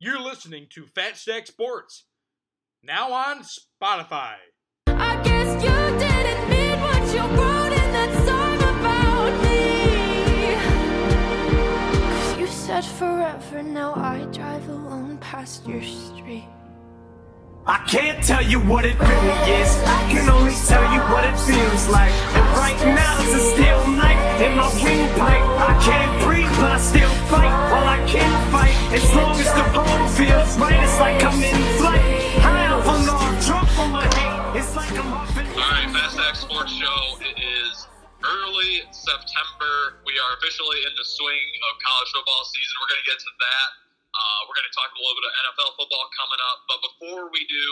You're listening to Fat Stack Sports. Now on Spotify. I guess you didn't mean what you wrote in that song about me. 'Cause you said forever, now I drive alone past your street. I can't tell you what it really is. I can only tell you what it feels like. And right now it's a steel knife in my windpipe. I can't breathe, but I still fight. Well, I can't fight as long as the road feels right. It's like I'm in flight. High off on the drunk on my hate. It's like I'm off in All right, Fat Stack Sports Show. It is early September. We are officially in the swing of college football season. We're going to get to that. Uh, we're going to talk a little bit of NFL football coming up. But before we do,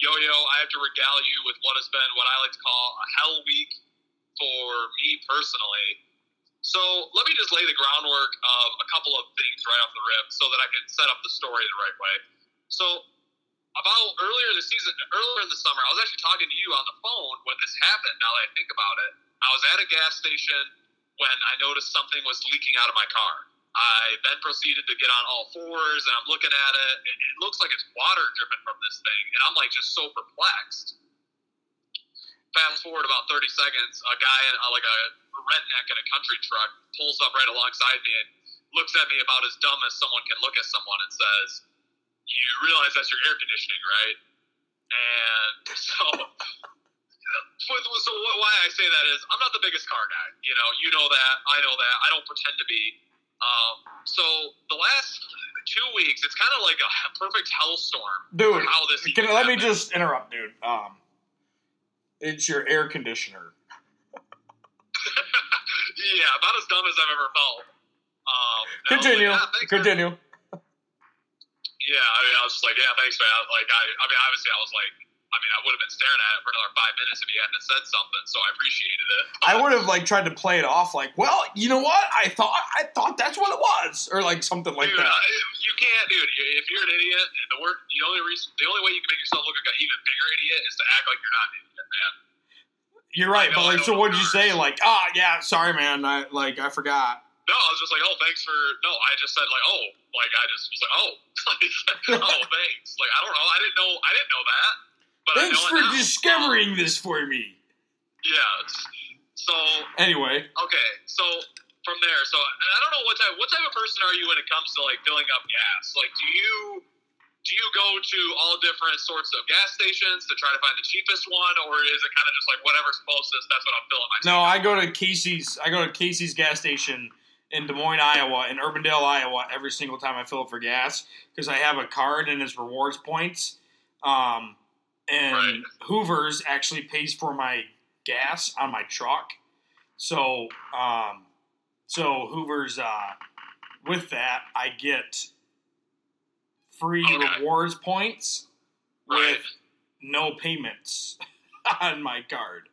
Yo Yo, I have to regale you with what has been what I like to call a hell week for me personally. So let me just lay the groundwork of a couple of things right off the rip so that I can set up the story the right way. So about earlier this season, earlier in the summer, I was actually talking to you on the phone when this happened. Now that I think about it, I was at a gas station when I noticed something was leaking out of my car. I then proceeded to get on all fours and I'm looking at it. It, it looks like it's water dripping from this thing, and I'm like just so perplexed. Fast forward about 30 seconds, a guy uh, like a redneck in a country truck pulls up right alongside me and looks at me about as dumb as someone can look at someone and says, "You realize that's your air conditioning, right?" And so, so why I say that is, I'm not the biggest car guy. You know, you know that. I know that. I don't pretend to be. Um, so the last two weeks, it's kind of like a perfect hellstorm. Dude, how this can, let me just interrupt, dude. Um, it's your air conditioner. yeah, about as dumb as I've ever felt. Um, was like, Continue. "Yeah, thanks, man." Continue. Yeah, I mean, I was just like, yeah, thanks, man. Like, I, I mean, obviously, I was like, I mean, I would have been staring at it for another five minutes if he hadn't said something. So I appreciated it. I would have like tried to play it off like, well, you know what? I thought I thought that's what it was, or like something like dude, that. I, you can't, dude. If you're an idiot, and the work, the only reason, the only way you can make yourself look like an even bigger idiot is to act like you're not an idiot, man. You're right, know, but like, so what'd you say? Like, ah, yeah, sorry, man. I like I forgot. No, I was just like, oh, thanks for. No, I just said like, oh, like I just was like, oh, oh, thanks. Like I don't know, I didn't know, I didn't know that. But Thanks for discovering this for me. Yes. So Anyway, okay, so from there, so I don't know what type what type of person are you when it comes to like filling up gas? Like, do you do you go to all different sorts of gas stations to try to find the cheapest one, or is it kind of just like whatever's closest? That's what I'm filling my. no, I go to Casey's. I go to Casey's gas station in Des Moines, Iowa, in Urbandale, Iowa, every single time I fill up for gas because I have a card and it's rewards points. Um, and Right. Hoover's actually pays for my gas on my truck. So, um, so Hoover's uh, with that, I get free Okay. rewards points Right. with no payments on my card.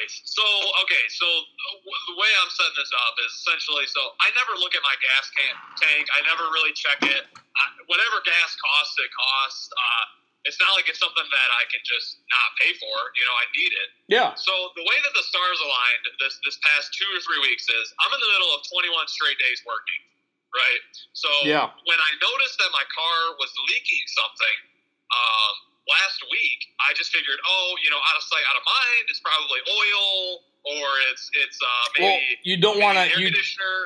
Nice. So, okay, so the way I'm setting this up is essentially so I never look at my gas can- tank. I never really check it. I, whatever gas costs, it costs. Uh, it's not like it's something that I can just not pay for. You know, I need it. Yeah. So the way that the stars aligned this this past two or three weeks is I'm in the middle of 21 straight days working, right? So Yeah. when I noticed that my car was leaking something um, last week, I just figured, oh, you know, out of sight, out of mind. It's probably oil or it's it's uh, maybe Well, you don't want to you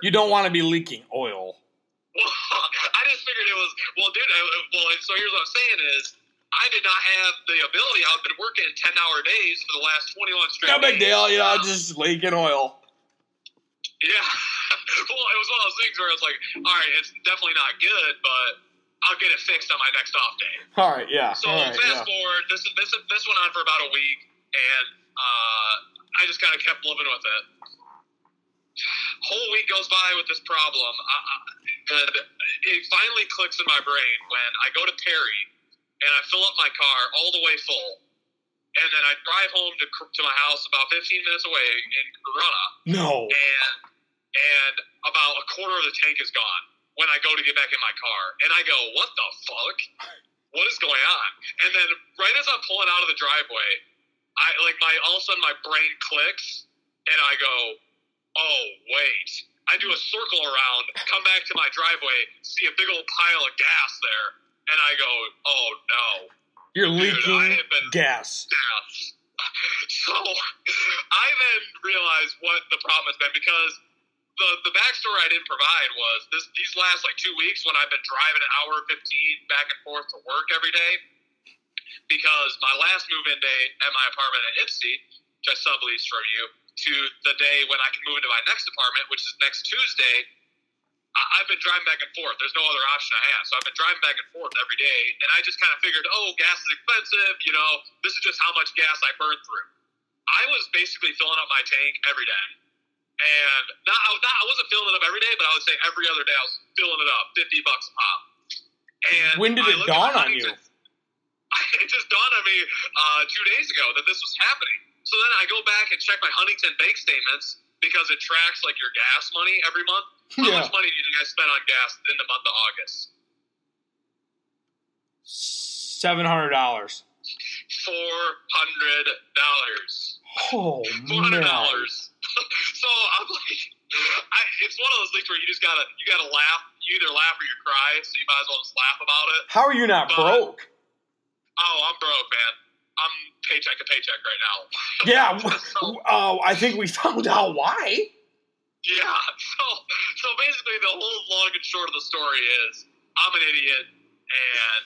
you don't want to be leaking oil. Well, I just figured it was well, dude. I, well, so here's what I'm saying is. I did not have the ability. I've been working 10 hour days for the last 21 straight No big deal, you know, Um, just leaking oil. Yeah. well, it was one of those things where I was like, all right, it's definitely not good, but I'll get it fixed on my next off day. All right, yeah. So right, fast yeah. forward, this this this went on for about a week, and uh, I just kind of kept living with it. Whole week goes by with this problem, I, I, and it finally clicks in my brain when I go to Perry and I fill up my car all the way full, and then I drive home to to my house about 15 minutes away in Corona No. and and about a quarter of the tank is gone when I go to get back in my car, and I go, "What the fuck? What is going on?" And then right as I'm pulling out of the driveway, I like my all of a sudden my brain clicks, and I go, "Oh wait." I I do a circle around, come back to my driveway, see a big old pile of gas there, and I go, "Oh no, You're Dude, I leaking have been- gas. gas!" So I then realized what the problem has been because the the backstory I didn't provide was this these last like two weeks when I've been driving an hour fifteen back and forth to work every day because my last move in day at my apartment at Ipsy, which I subleased from you, to the day when I can move into my next apartment, which is next Tuesday. I've been driving back and forth. There's no other option I have. So I've been driving back and forth every day. And I just kind of figured, oh, gas is expensive. You know, this is just how much gas I burn through. I was basically filling up my tank every day. And not, I, not, I wasn't filling it up every day, but I would say every other day I was filling it up, 50 bucks a pop. And When did it dawn on you? It just dawned on me uh, two days ago that this was happening. So then I go back and check my Huntington bank statements because it tracks like your gas money every month. How Yeah. much money do you think I spent on gas in the month of August? Seven hundred dollars. Four hundred dollars. Oh Four hundred dollars. so I'm like, I, it's one of those things where you just gotta you gotta laugh. You either laugh or you cry. So you might as well just laugh about it. How are you not But- broke? Oh, I'm broke, man. I'm paycheck to paycheck right now. Yeah. So- Oh, I think we found out why. Yeah. So so basically, the whole long and short of the story is I'm an idiot, and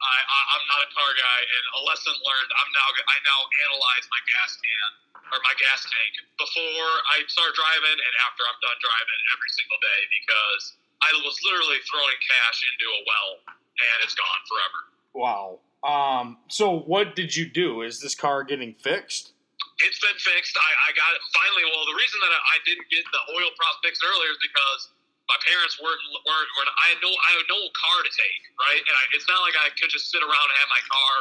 I, I I'm not a car guy. And a lesson learned. I'm now I now analyze my gas can or my gas tank before I start driving and after I'm done driving every single day because I was literally throwing cash into a well and it's gone forever. Wow. Um. So what did you do? Is this car getting fixed? It's been fixed. I, I got it finally. Well, the reason that I didn't get the oil prop fixed earlier is because my parents weren't weren't. weren't I had no I had no car to take, right? And I, it's not like I could just sit around and have my car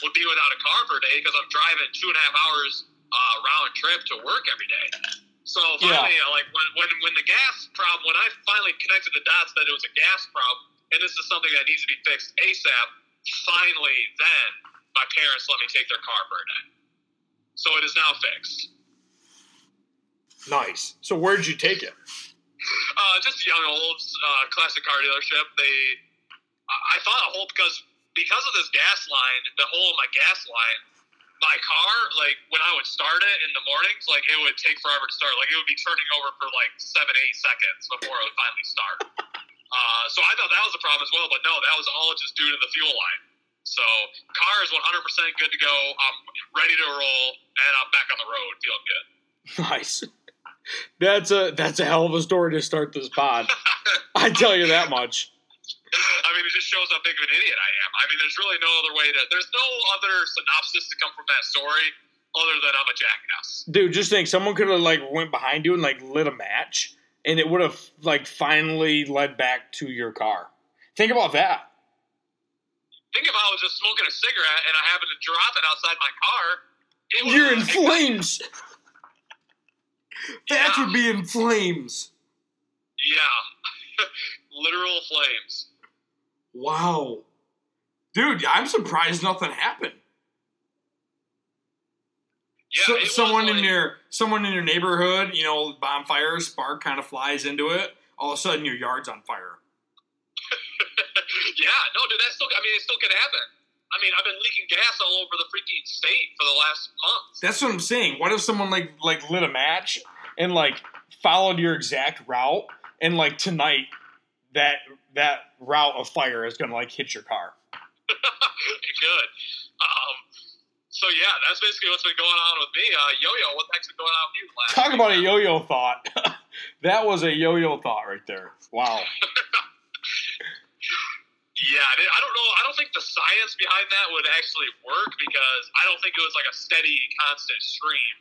would be without a car for a day because I'm driving two and a half hours uh, round trip to work every day. So finally, uh, like when, when when the gas problem, when I finally connected the dots that it was a gas problem, and this is something that needs to be fixed ASAP. Finally, then my parents let me take their car for a day. So it is now fixed. Nice. So where'd you take it? Uh, just young old uh, classic car dealership. They, I thought a hole because because of this gas line, the hole in my gas line, my car, like when I would start it in the mornings, like it would take forever to start. Like it would be turning over for like seven, eight seconds before it would finally start. Uh, so I thought that was a problem as well, but no, that was all just due to the fuel line. So car is 100% good to go. I'm ready to roll, and I'm back on the road, feeling good. Nice. That's a that's a hell of a story to start this pod. I tell you that much. I mean, it just shows how big of an idiot I am. I mean, there's really no other way to. There's no other synopsis to come from that story other than I'm a jackass. Dude, just think someone could have like went behind you and like lit a match and it would have like finally led back to your car. Think about that. Think if I was just smoking a cigarette and I happened to drop it outside my car. It would You're in flames. That Yeah. would be in flames. Yeah, literal flames. Wow. Dude, I'm surprised nothing happened. Yeah, so, someone in your someone in your neighborhood, you know, bonfire spark kind of flies into it. All of a sudden, your yard's on fire. Yeah, no, dude, that's still. I mean, it still could happen. I mean, I've been leaking gas all over the freaking state for the last month. That's what I'm saying. What if someone like like lit a match and like followed your exact route, and like tonight that that route of fire is gonna like hit your car. Good. Um, so yeah, that's basically what's been going on with me. Uh, Yo-Yo, what the heck's been going on with you? last Talk about a yo-yo thought. that was a yo-yo thought right there. Wow. Yeah, I I don't know. I don't think the science behind that would actually work because I don't think it was like a steady, constant stream.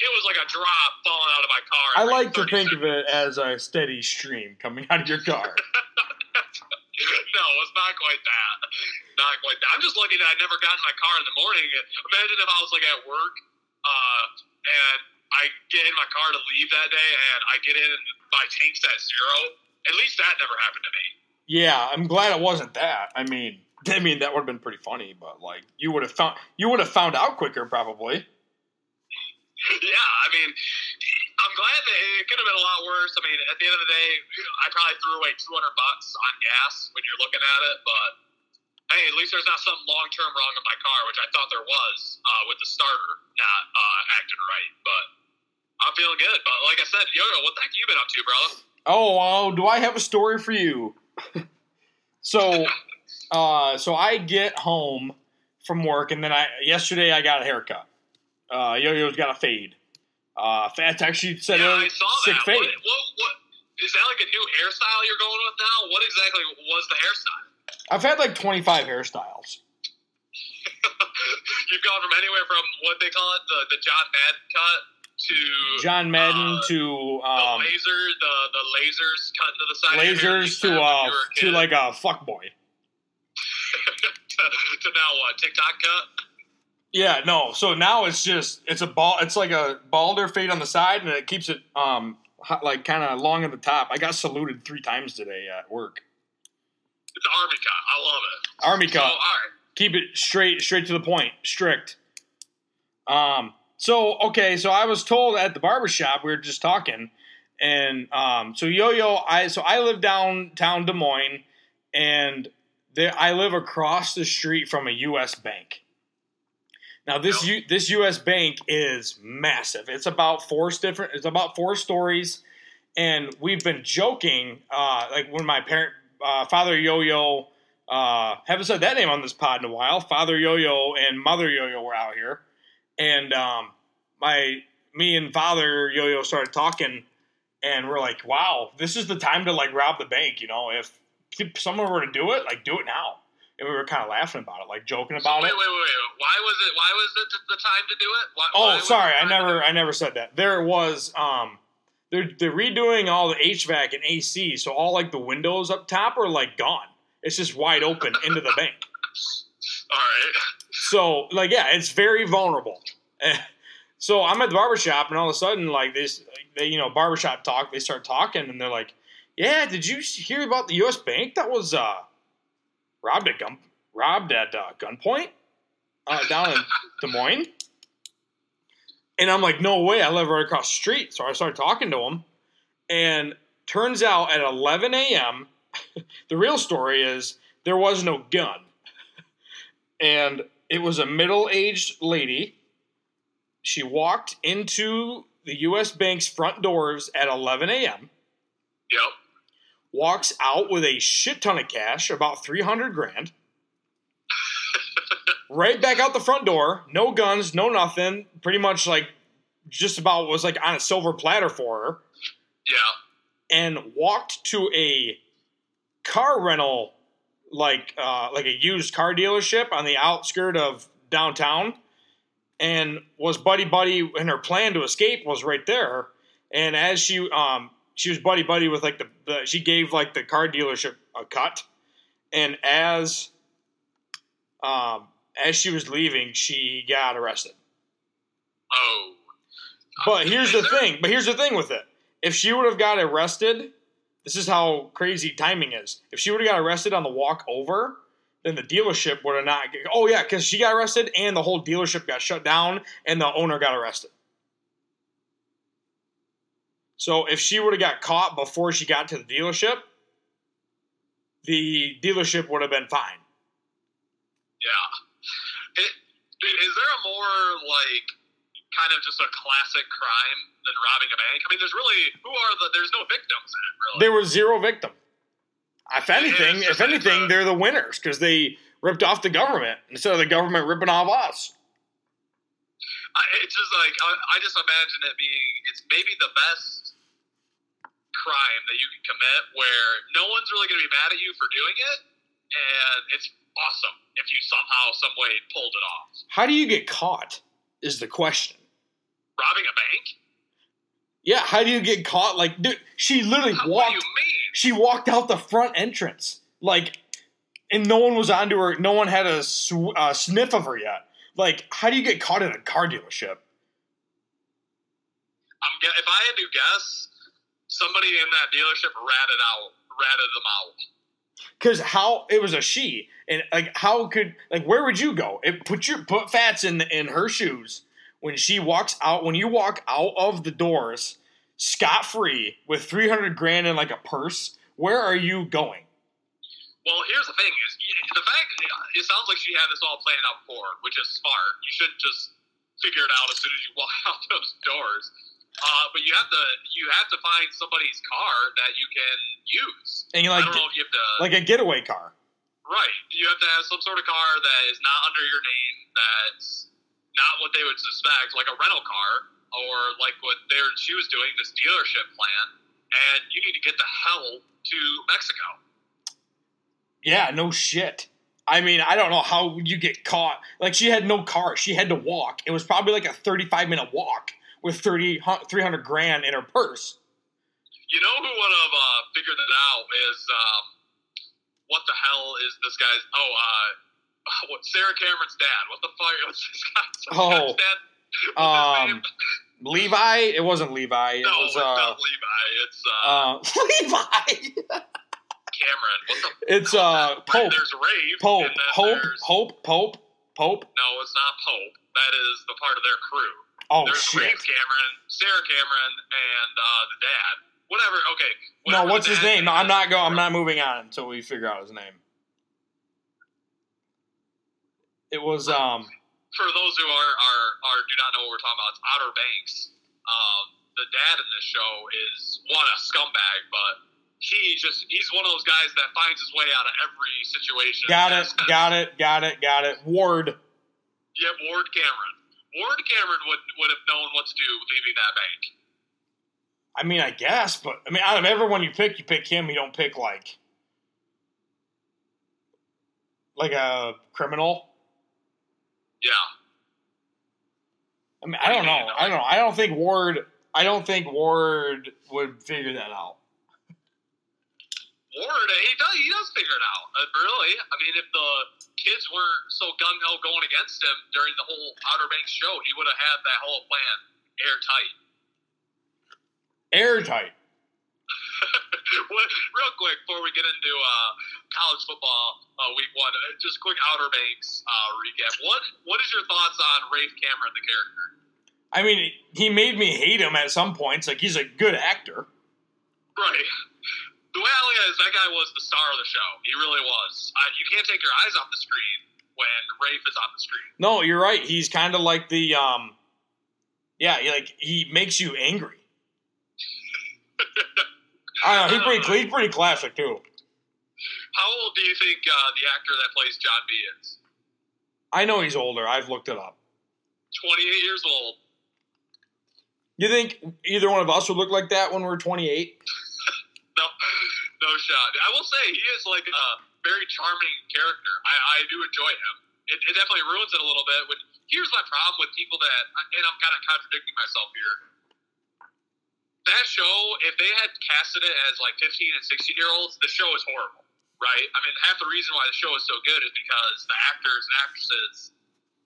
It was like a drop falling out of my car. I every like to think seconds. of it as a steady stream coming out of your car. no, it's not quite that. Not quite that. I'm just lucky that I never got in my car in the morning. Imagine if I was like at work, uh, and I get in my car to leave that day, and I get in and my tank's at zero. At least that never happened to me. Yeah, I'm glad it wasn't that. I mean, I mean that would have been pretty funny, but like you would have found you would have found out quicker probably. Yeah, I mean, I'm glad that it could have been a lot worse. I mean, at the end of the day, I probably threw away 200 bucks on gas when you're looking at it, but hey, at least there's not something long term wrong with my car, which I thought there was uh, with the starter not uh, acting right. But I'm feeling good. But like I said, Yo-Yo, what the heck you been up to, brother? Oh, oh, do I have a story for you? so, uh, so I get home from work, and then I yesterday I got a haircut. Uh, Yo-Yo's got a fade. Uh, Fats actually said yeah, saw sick that. fade. What, what, what is that like a new hairstyle you're going with now? What exactly was the hairstyle? I've had like 25 hairstyles. You've gone from anywhere from what they call it, the, the John Madden cut to John Madden uh, to the um, laser, the the lasers cutting to the side. of your hair lasers to uh to like a fuck boy. to, to now what TikTok cut. Yeah, no. So now it's just it's a ball. It's like a balder fade on the side, and it keeps it um hot, like kind of long at the top. I got saluted three times today at work. It's army cut. I love it. Army So, cut. all right. keep it straight straight to the point strict um so okay so i was told at the barbershop we were just talking and um so yo-yo i so i live downtown des moines and there i live across the street from a us bank. Now this U, this us bank is massive. It's about four different it's about four stories and we've been joking uh like when my parent uh, father yo-yo uh, haven't said that name on this pod in a while. Father Yo-Yo and Mother Yo-Yo were out here, and um, my me and Father Yo-Yo started talking, and we're like, "Wow, this is the time to like rob the bank." You know, if if someone were to do it, like do it now. And we were kind of laughing about it, like joking about wait, it. wait, wait, wait. Why was it? Why was it the time to do it? Why, why Oh, it sorry, I never, I never said that. There was, um, they're they're redoing all the HVAC and AC, so all like the windows up top are like gone. It's just wide open into the bank. All right. So, like, yeah, it's very vulnerable. So I'm at the barbershop, and all of a sudden, like this, they, you know, barbershop talk. They start talking, and they're like, "Yeah, did you hear about the U.S. bank that was uh, robbed at gun robbed at uh, gunpoint uh, down in Des Moines?" And I'm like, "No way! I live right across the street." So I started talking to him, and turns out at 11 a.m., the real story is there was no gun, and it was a middle-aged lady she walked into the U.S. Bank's front doors at 11 a.m., Yep. walks out with a shit ton of cash, about 300 grand, right back out the front door, no guns, no nothing, pretty much like just about was like on a silver platter for her, Yeah. and walked to a car rental, like uh, like a used car dealership on the outskirt of downtown, and was buddy buddy. And her plan to escape was right there. And as she um she was buddy buddy with like the, the she gave like the car dealership a cut, and as um as she was leaving, she got arrested. Oh. But here's the thing. But here's the thing with it. If she would have got arrested, this is how crazy timing is. If she would have got arrested on the walk over, then the dealership would have not. Oh yeah, because she got arrested and the whole dealership got shut down and the owner got arrested. So if she would have got caught before she got to the dealership, the dealership would have been fine. Yeah. It, is there a more like kind of just a classic crime than robbing a bank? I mean, there's really who are the? There's no victims in it, really. There was zero victim. If anything, if anything, the- uh, they're the winners because they ripped off the government instead of the government ripping off us. I, it's just like I, I just imagine it being it's maybe the best crime that you can commit where no one's really going to be mad at you for doing it, and it's awesome if you somehow, some way pulled it off. How do you get caught? Is the question. Robbing a bank? Yeah, how do you get caught? Like, dude, she literally What do walked. you mean? She walked out the front entrance, like, and no one was onto her. No one had a sw- uh, sniff of her yet. Like, how do you get caught in a car dealership? I'm if I had to guess, somebody in that dealership ratted out, ratted them out. Because how it was a she, and like, how could like where would you go? It put your put Fats in in her shoes when she walks out. When you walk out of the doors scot free with 300 grand in like a purse, where are you going? Well, here's the thing: is the fact it sounds like she had this all planned out before, which is smart. You shouldn't just figure it out as soon as you walk out those doors. Uh, but you have to you have to find somebody's car that you can use. And you I like don't know if you have to like a getaway car. right. You have to have some sort of car that is not under your name. That's not what they would suspect, like a rental car or like what they were, she was doing this dealership plan. And you need to get the hell to Mexico. Yeah, no shit. I mean, I don't know how you get caught. Like she had no car; she had to walk. It was probably like a 35 minute walk with 30 300 grand in her purse. You know who would have uh, figured it out is um, what the hell is this guy's? Oh, uh, what Sarah Cameron's dad? What the fuck? What's this guy's, Oh, dad? What's Um? Levi, it wasn't Levi. It No, was it's uh, not Levi. It's uh, uh Levi. Cameron. What the? It's uh Right, Pope. There's Rafe. Pope. And then Hope. there's- Hope. Pope. Pope. No, it's not Pope. That is the part of their crew. Oh there's shit. Rafe Cameron, Sarah Cameron, and uh, the dad. Whatever. Okay. No, what's his name? No, I'm not going. I'm not moving on until we figure out his name. It was um. for those who are, are, are do not know what we're talking about, it's Outer Banks. Um, the dad in this show is one a scumbag, but he just he's one of those guys that finds his way out of every situation. Got it. Got it. Got it. Got it. Ward. Yeah, Ward Cameron. Ward Cameron would would have known what to do leaving that bank. I mean, I guess, but I mean, out of everyone you pick, you pick him. You don't pick like like a criminal. Yeah. I mean, I don't know. I don't know. I don't think Ward. I don't think Ward would figure that out. Ward, he does he does figure it out. Uh, really, I mean, if the kids weren't so gung ho going against him during the whole Outer Banks show, he would have had that whole plan airtight. Airtight. What- Real quick before we get into uh, college football uh, week one, uh, just quick Outer Banks uh, recap. What what is your thoughts on Rafe Cameron, the character? I mean, he made me hate him at some points. Like he's a good actor. Right. The way I look at it is that guy was the star of the show. He really was. Uh, you can't take your eyes off the screen when Rafe is on the screen. No, you're right. He's kind of like the um, yeah, like he makes you angry. I know. He's pretty, he's pretty classic too. How old do you think uh, the actor that plays John B is? I know he's older. I've looked it up. 28 years old. You think either one of us would look like that when we're 28? No, no shot. I will say he is like a very charming character. I, I do enjoy him. It, it definitely ruins it a little bit. When here's my problem with people that, and I'm kind of contradicting myself here. That show, if they had casted it as like 15 and 16 year olds, the show is horrible, right? I mean, half the reason why the show is so good is because the actors and actresses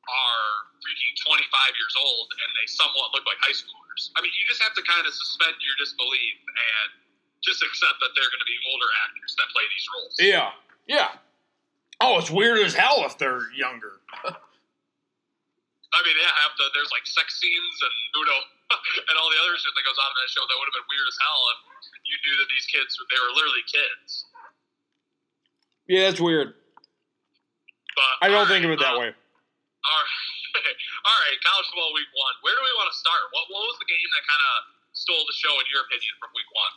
are freaking 25 years old and they somewhat look like high schoolers. I mean, you just have to kind of suspend your disbelief and just accept that they're going to be older actors that play these roles. Yeah, yeah. Oh, it's weird as hell if they're younger. I mean, yeah, have to, there's like sex scenes and you know, and all the other shit that goes on in that show that would have been weird as hell if you knew that these kids they were literally kids. Yeah, that's weird. But I don't think of it that uh, way. All right, all right, college football week one. Where do we want to start? What what was the game that kind of stole the show in your opinion from week one?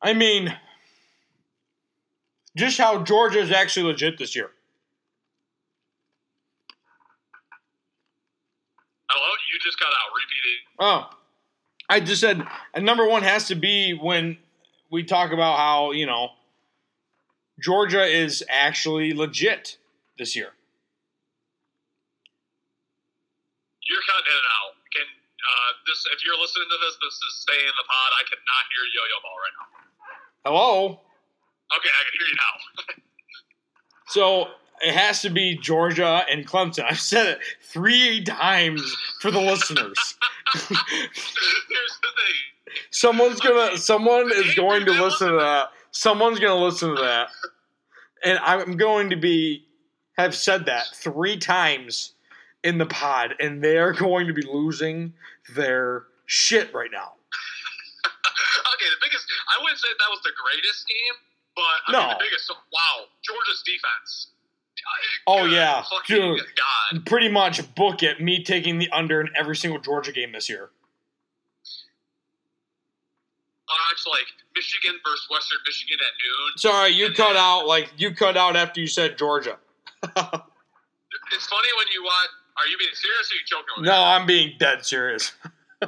I mean, just how Georgia is actually legit this year. Hello, you just got out repeating. Oh, I just said number one has to be when we talk about how you know Georgia is actually legit this year. You're cutting it out. Can uh, this? If you're listening to this, this is stay in the pod. I cannot hear Yo-Yo Ball right now. Hello. Okay, I can hear you now. So it has to be Georgia and Clemson. I've said it three times for the listeners. Here's the thing. Someone's gonna. Someone is going to listen to that. Someone's gonna listen to that, and I'm going to be have said that three times in the pod, and they are going to be losing their shit right now. okay, the biggest. I wouldn't say that was the greatest game, but I mean, No. the biggest. Wow, Georgia's defense. Oh, yeah, dude. God. Pretty much book it. Me taking the under in every single Georgia game this year. Watch like Michigan versus Western Michigan at noon. Sorry, you cut out like you cut out after you said Georgia. It's funny when you watch. Are you being serious or are you joking with No, I'm being dead serious.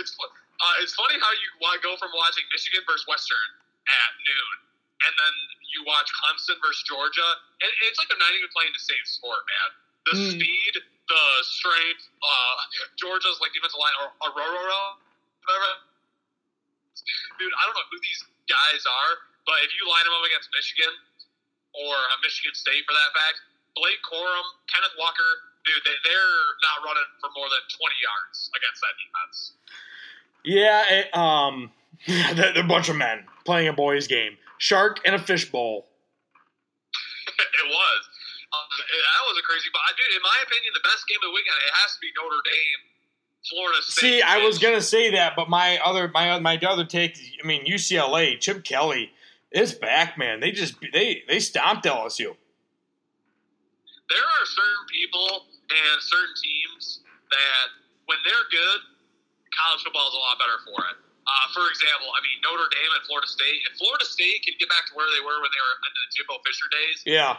it's uh, it's funny how you go from watching Michigan versus Western at noon, and then you watch Clemson versus Georgia, and it's like they're not even playing the same sport, man. The Hmm. speed, the strength, uh, Georgia's like defensive line, or Aurora, whatever. Dude, I don't know who these guys are, but if you line them up against Michigan or uh, Michigan State for that fact, Blake Corum, Kenneth Walker, dude, they, they're not running for more than 20 yards against that defense. Yeah, it, um, they're a bunch of men playing a boys' game. Shark and a fishbowl. it was. Um, that was a crazy. But dude, in my opinion, the best game of the weekend it has to be Notre Dame, Florida State. See, I was gonna say that, but my other my my other take. I mean, UCLA, Chip Kelly is back, man. They just they they stomped LSU. There are certain people and certain teams that when they're good, college football is a lot better for it. Uh, for example, I mean Notre Dame and Florida State. If Florida State can get back to where they were when they were under the Jimbo Fisher days, Yeah,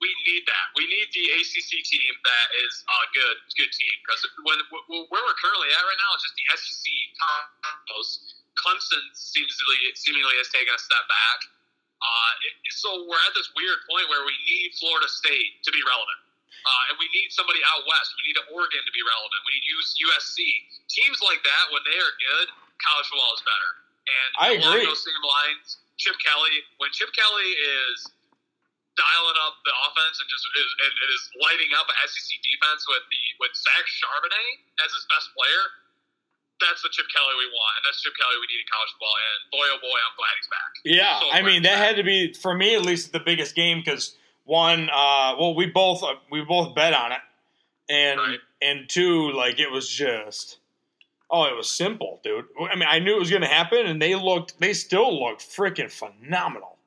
we need that. We need the ACC team that is a good, good team because when w- where we're currently at right now is just the SEC combos. Clemson be, seemingly has taken a step back. Uh, so we're at this weird point where we need Florida State to be relevant, uh, and we need somebody out west. We need Oregon to be relevant. We need US, USC teams like that. When they are good, college football is better. And I along agree. those same lines, Chip Kelly. When Chip Kelly is dialing up the offense and just is, and, and is lighting up an SEC defense with the with Zach Charbonnet as his best player. That's the Chip Kelly we want, and that's Chip Kelly we need in college football. And boy, oh boy, I'm glad he's back. yeah. So I mean, that had to be for me at least the biggest game because one, uh, well, we both uh, we both bet on it, and Right. and two, like it was just. Oh, it was simple, dude. I mean, I knew it was going to happen, and they looked, they still looked freaking phenomenal.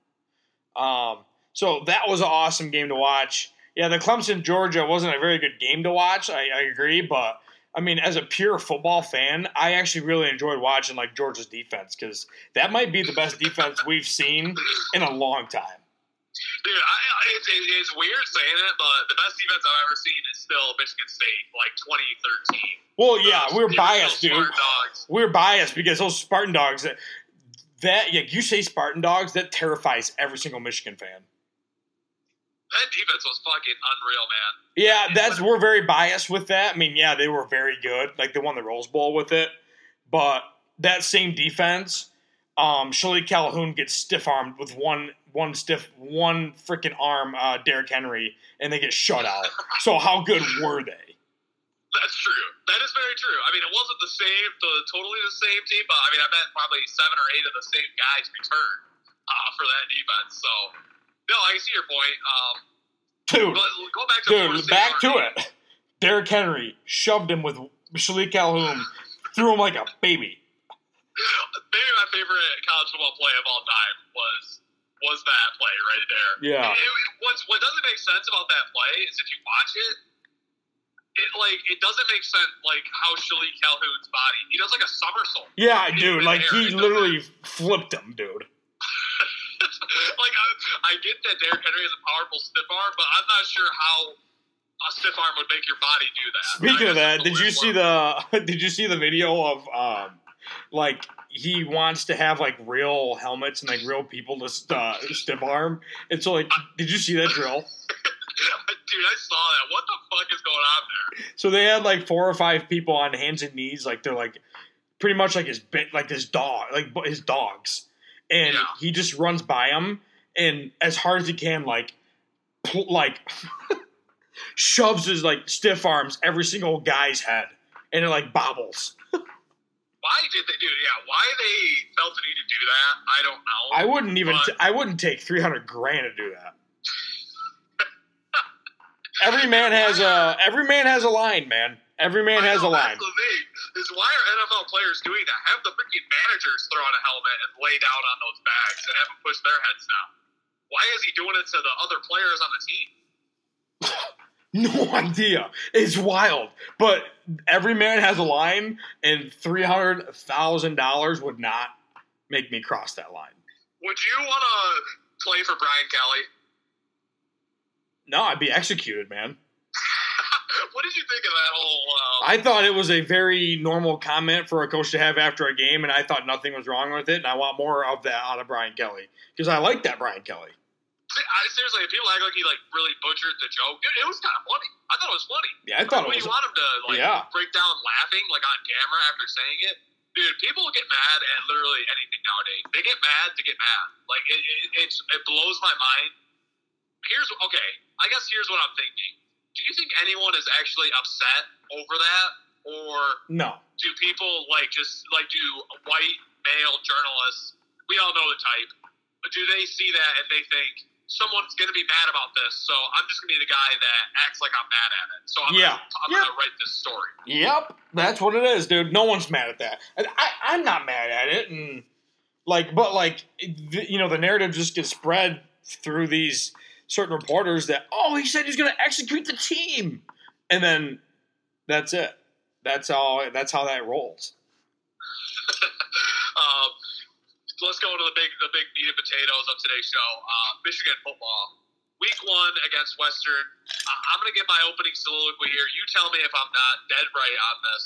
Um, so that was an awesome game to watch. Yeah, the Clemson Georgia wasn't a very good game to watch. I, I agree, but I mean, as a pure football fan, I actually really enjoyed watching like Georgia's defense because that might be the best defense we've seen in a long time. Dude, I, I, it's, it's weird saying it, but the best defense I've ever seen is still Michigan State, like 2013. Well, yeah, Those- we're biased, dude. We're biased because those Spartan dogs. That, that yeah, you say Spartan dogs, that terrifies every single Michigan fan. That defense was fucking unreal, man. Yeah, that's we're very biased with that. I mean, yeah, they were very good. Like they won the Rose Bowl with it. But that same defense, um, Shilique Calhoun gets stiff armed with one one stiff one freaking arm, uh, Derrick Henry, and they get shut out. So how good were they? That's true. That is very true. I mean, it wasn't the same, the totally the same team, but I mean, I bet probably seven or eight of the same guys returned uh, for that defense. So, no, I see your point. Um, Dude, go back to dude, back to it. Derrick Henry shoved him with Shilique Calhoun, threw him like a baby. Maybe my favorite college football play of all time was was that play right there. Yeah. It, it, what's, what doesn't make sense about that play is if you watch it, it like it doesn't make sense like how Shilique Calhoun's body. He does like a somersault. Yeah, dude, like he It literally flipped him, dude. like I, I get that Derrick Henry is a powerful stiff arm, but I'm not sure how a stiff arm would make your body do that. Speaking of that, did you see one. the did you see the video of um like he wants to have like real helmets and like real people to st- uh, stiff arm? And so like did you see that drill? Dude, I saw that. What the fuck is going on there? So they had like four or five people on hands and knees, like they're like pretty much like his bit, like his dog, like his dogs, and Yeah. he just runs by them and as hard as he can, like pl- like shoves his like stiff arms every single guy's head, and it like bobbles. Why did they do it? Yeah, why they felt the need to do that, I don't know. I wouldn't even. But- T- I wouldn't take three hundred grand to do that. every man has a. Every man has a line, man. Every man has a know, line. The thing. Is why are NFL players doing that. Have the freaking managers throw on a helmet and lay down on those bags and have them push their heads down. Why is he doing it to the other players on the team? No idea. It's wild. But every man has a line, and three hundred thousand dollars would not make me cross that line. Would you want to play for Brian Kelly? No, I'd be executed, man. what did you think of that whole? Uh, I thought it was a very normal comment for a coach to have after a game, and I thought nothing was wrong with it. And I want more of that out of Brian Kelly because I like that Brian Kelly. I, seriously, if people act like he like really butchered the joke. Dude, it was kind of funny. I thought it was funny. Yeah, I thought it was. When you want him to like yeah. break down laughing like on camera after saying it, dude, people get mad at literally anything nowadays. They get mad to get mad. Like it, it, it's it blows my mind. Here's okay. I guess here's what I'm thinking. Do you think anyone is actually upset over that, or No. do people like just like do white male journalists? We all know the type. But do they see that and they think someone's going to be mad about this? So I'm just going to be the guy that acts like I'm mad at it. So I'm Yeah. going to write this story. Yep, that's what it is, dude. No one's mad at that. And I, I'm not mad at it, and like, but like, you know, the narrative just gets spread through these certain reporters that oh, he said he's going to execute the team, and then that's it. That's all. That's how that rolls. um, let's go into the big the big meat and potatoes of today's show. Uh, Michigan football. Week one against Western. I- I'm going to get my opening soliloquy here. You tell me if I'm not dead right on this.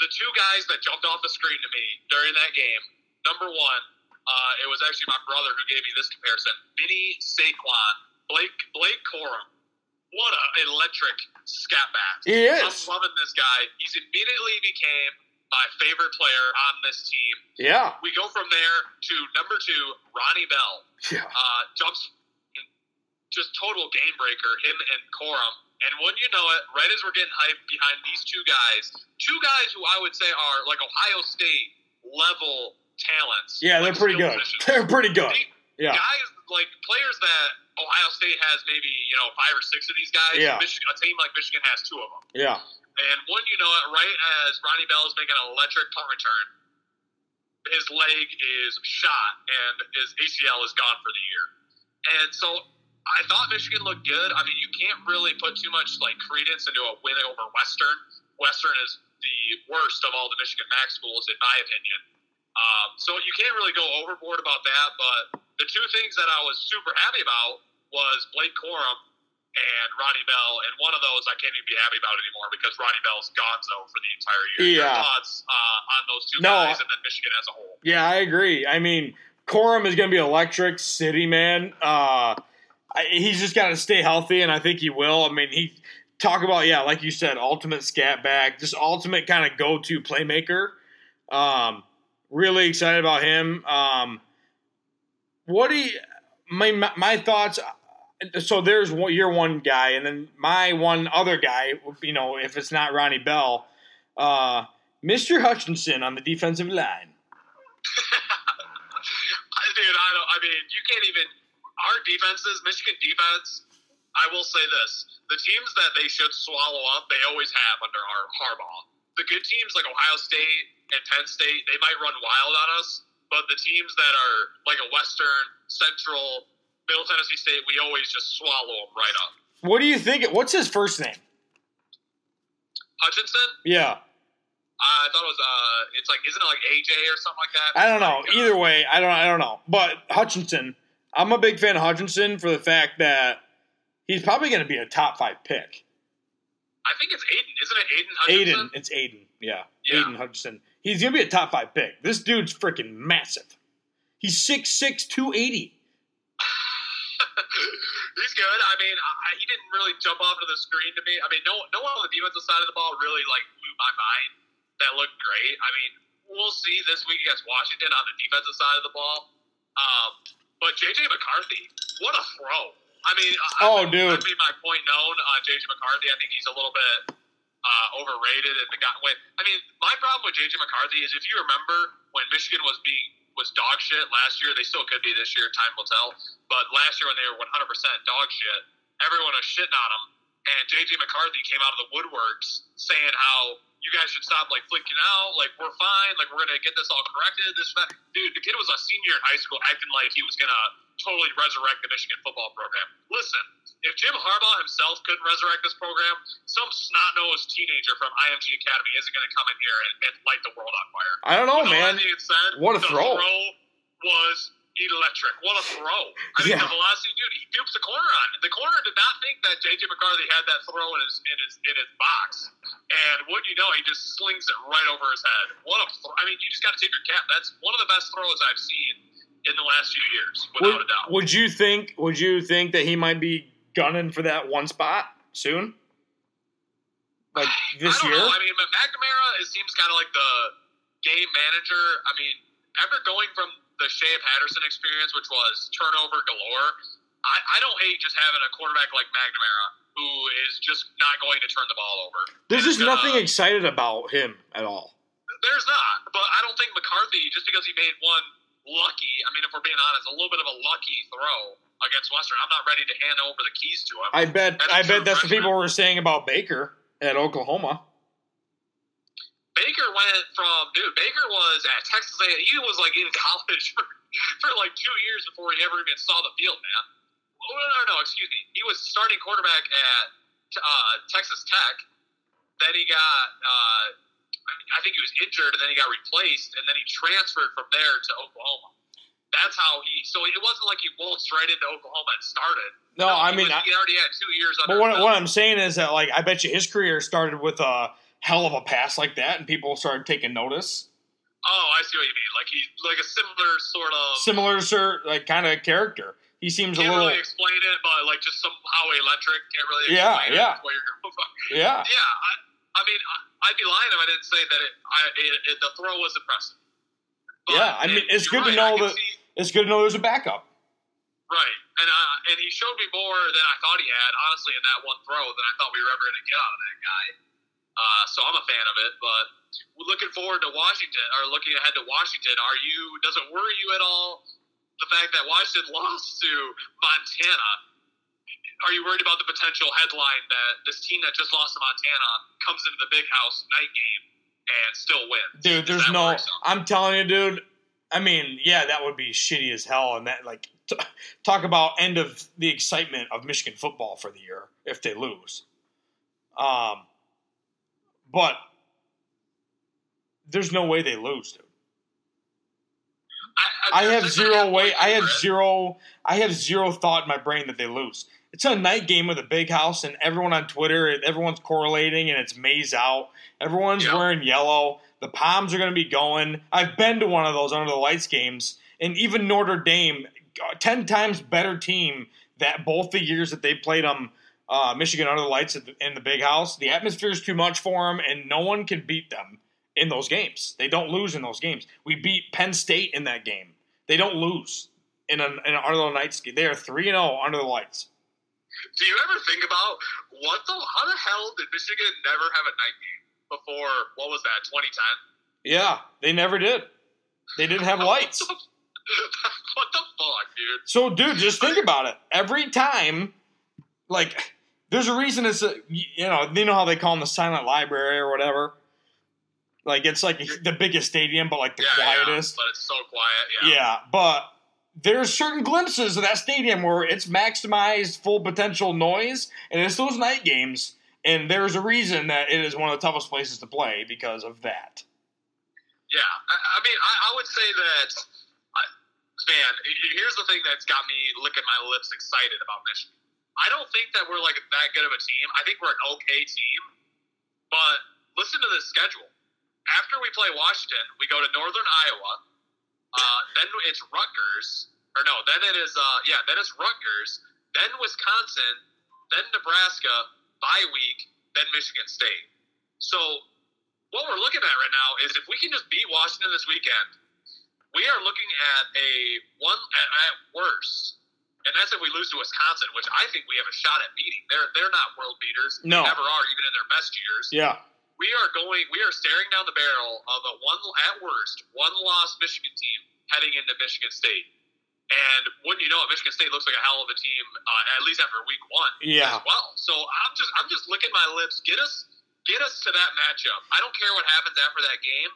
The two guys that jumped off the screen to me during that game. Number one, uh, it was actually my brother who gave me this comparison. Vinny Saquon, Blake Blake Corum. What an electric scat back. He I'm loving this guy. He's immediately became my favorite player on this team. Yeah. We go from there to number two, Ronnie Bell. Yeah. Uh, jumps, just total game breaker, him and Corum. And when you know it, right as we're getting hyped behind these two guys, two guys who I would say are like Ohio State level talents. Yeah, they're pretty good. positions. They're pretty good. The- Yeah. Guys like players that Ohio State has maybe you know five or six of these guys. Yeah. Michigan, a team like Michigan has two of them. Yeah. And when you know it, right as Ronnie Bell is making an electric punt return, his leg is shot and his ACL is gone for the year. And so I thought Michigan looked good. I mean, you can't really put too much like credence into a win over Western. Western is the worst of all the Michigan MAC schools, in my opinion. Um, so you can't really go overboard about that. But the two things that I was super happy about was Blake Corum and Ronnie Bell, and one of those I can't even be happy about anymore because Ronnie Bell's gonzo for the entire year. Your Yeah. thoughts uh, on those two No, guys and then Michigan as a whole? Yeah, I agree. I mean, Corum is going to be electric, city man. Uh, he's just got to stay healthy, and I think he will. I mean, he talk about yeah, like you said, ultimate scat back, just ultimate kind of go to playmaker. Um, really excited about him. Um, what do you, my- my thoughts? So there's one, your one guy, and then my one other guy. You know, if it's not Ronnie Bell, uh, Mr. Hutchinson on the defensive line. Dude, I don't. I mean, you can't even. Our defenses, Michigan defense. I will say this: the teams that they should swallow up, they always have under our Harbaugh. The good teams like Ohio State and Penn State, they might run wild on us, but the teams that are like a Western, Central, Middle Tennessee State, we always just swallow them right up. What do you think? What's his first name? Hutchinson, Yeah, I thought it was. Uh, it's like, isn't it like AJ or something like that? I don't know. Like, uh, Either way, I don't. I don't know. But Hutchinson, I'm a big fan of Hutchinson for the fact that he's probably going to be a top five pick. I think it's Aidan, isn't it? Aidan Hutchinson. Aidan, it's Aidan. Yeah, Yeah. Aidan Hutchinson. He's going to be a top five pick. This dude's freaking massive. He's 6'6", 280. He's good. I mean, I, he didn't really jump off to the screen to me. I mean, no, no one on the defensive side of the ball really like blew my mind. That looked great. I mean, we'll see this week against Washington on the defensive side of the ball. Um, but JJ McCarthy, what a throw! I mean, Oh, I, dude. I made my point known on JJ McCarthy. I think he's a little bit uh, overrated. And the guy, I mean, my problem with JJ McCarthy is if you remember when Michigan was being was dog shit last year, they still could be this year. Time will tell. But last year when they were 100% dog shit, everyone was shitting on them. and JJ McCarthy came out of the woodworks saying how you guys should stop like flicking out, like we're fine, like we're gonna get this all corrected. This dude, the kid was a senior in high school, acting like he was gonna totally resurrect the Michigan football program. Listen, if Jim Harbaugh himself couldn't resurrect this program, some snot nosed teenager from IMG Academy isn't gonna come in here and, and light the world on fire. I don't know, With man. said, What a the throw. was electric. What a throw. I mean, Yeah. the velocity, dude, he dupes the corner on. The corner did not think that J.J. McCarthy had that throw in his in his in his box, and what do you know, he just slings it right over his head. What a! I mean, you just got to take your cap. That's one of the best throws I've seen in the last few years, without Would, a doubt. would you think? Would you think that he might be gunning for that one spot soon? Like this I don't year? Know. I mean, McNamara it seems kind of like the game manager. I mean, after going from the Shea Patterson experience, which was turnover galore, I, I don't hate just having a quarterback like McNamara who is just not going to turn the ball over. There's just nothing uh, excited about him at all. there's not, but I don't think McCarthy just because he made one lucky. I mean, if we're being honest, a little bit of a lucky throw against Western. I'm not ready to hand over the keys to him. I bet. I bet that's what people were saying about Baker at Oklahoma. Baker went from dude. Baker was at Texas A. He was like in college for, for like two years before he ever even saw the field, man. Oh, no, no, no, excuse me. He was starting quarterback at uh, Texas Tech. Then he got, uh, I think he was injured, and then he got replaced, and then he transferred from there to Oklahoma. That's how he. So it wasn't like he waltzed right into Oklahoma and started. No, I he mean, was- I, he already had two years but what, what. I'm saying is that like I bet you his career started with a hell of a pass like that, and people started taking notice. Oh, I see what you mean. Like he, like a similar sort of. Similar, sir, like kind of character. He seems a Can't little, really explain it, but like just somehow electric. Can't really Yeah, explain yeah. it. What you're going for. yeah. Yeah, I, I mean, I, I'd be lying if I didn't say that it, I, it, it, the throw was impressive. But Yeah, I mean, it- it's good to right, know I can that- see- It's good to know there's a backup. right, and uh, and he showed me more than I thought he had, honestly, in that one throw than I thought we were ever going to get out of that guy. Uh, so I'm a fan of it, but looking forward to Washington, or looking ahead to Washington. Are you? Does it worry you at all the fact that Washington lost to Montana? Are you worried about the potential headline that this team that just lost to Montana comes into the big house night game and still wins? Dude, Is there's no. I'm telling you, dude. I mean, yeah, that would be shitty as hell, and that like t- talk about end of the excitement of Michigan football for the year if they lose. Um, but there's no way they lose, dude. I there's- have zero way. I have zero. I have zero thought in my brain that they lose. It's a night game with a big house, and everyone on Twitter, everyone's correlating, and it's maize out. Everyone's Yeah. wearing yellow. The Palms are going to be going. I've been to one of those under the lights games, and even Notre Dame, uh, ten times better team that both the years that they played them. Uh, Michigan under the lights at the, in the big house. The atmosphere is too much for them, and no one can beat them in those games. They don't lose in those games. We beat Penn State in that game. They don't lose in an, in an under the lights game. They are three and zero under the lights. Do you ever think about what the how the hell did Michigan never have a night game before? What was that? 2010. Yeah, they never did. They didn't have lights. what the fuck, dude? So, dude, just think about it. Every time, like, there's a reason it's a, you know, you know how they call them the silent library or whatever. Like, it's like the biggest stadium, but like the yeah, quietest. yeah, but it's so quiet. Yeah. Yeah, but there's certain glimpses of that stadium where it's maximized full potential noise, and it's those night games. And there's a reason that it is one of the toughest places to play because of that. Yeah, I, I mean, I, I would say that, I, man. Here's the thing that's got me licking my lips excited about Michigan. I don't think that we're like that good of a team. I think we're an okay team, but listen to this schedule. After we play Washington, we go to Northern Iowa. Uh, then it's Rutgers, or no, then it is uh, yeah, then it's Rutgers, then Wisconsin, then Nebraska, bye week, then Michigan State. So what we're looking at right now is if we can just beat Washington this weekend, we are looking at a one at, at worst, and that's if we lose to Wisconsin, which I think we have a shot at beating. They're they're not world beaters. No. They never are, even in their best years. Yeah. We are going. We are staring down the barrel of a one at worst one loss Michigan team heading into Michigan State. And wouldn't you know it, Michigan State looks like a hell of a team, uh, at least after week one Yeah. as well. So I'm just I'm just licking my lips. Get us get us to that matchup. I don't care what happens after that game,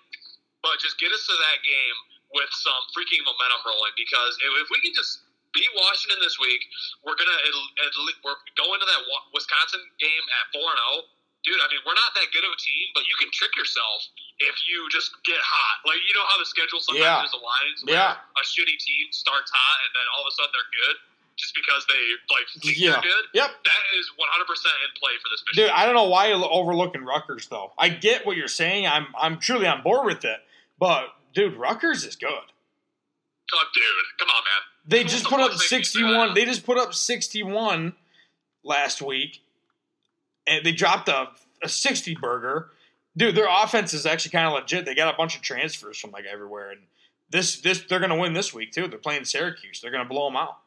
but just get us to that game with some freaking momentum rolling. Because if, if we can just beat Washington this week, we're gonna at, at, we're going to that Wisconsin game at four and zero. Dude, I mean, we're not that good of a team, but you can trick yourself if you just get hot. Like, you know how the schedule sometimes Yeah. is aligns where Yeah. a shitty team starts hot and then all of a sudden they're good just because they, like, think Yeah. they're good? Yep. That is 100% in play for this Michigan. Dude, I don't know why you're overlooking Rutgers though. I get what you're saying. I'm I'm truly on board with it. But dude, Rutgers is good. Oh, dude, come on, man. They Who just put up 61. They just put up 61 last week. And they dropped a, a 60 burger. Dude, their offense is actually kind of legit. They got a bunch of transfers from like everywhere and this this they're going to win this week too. They're playing Syracuse. They're going to blow them out.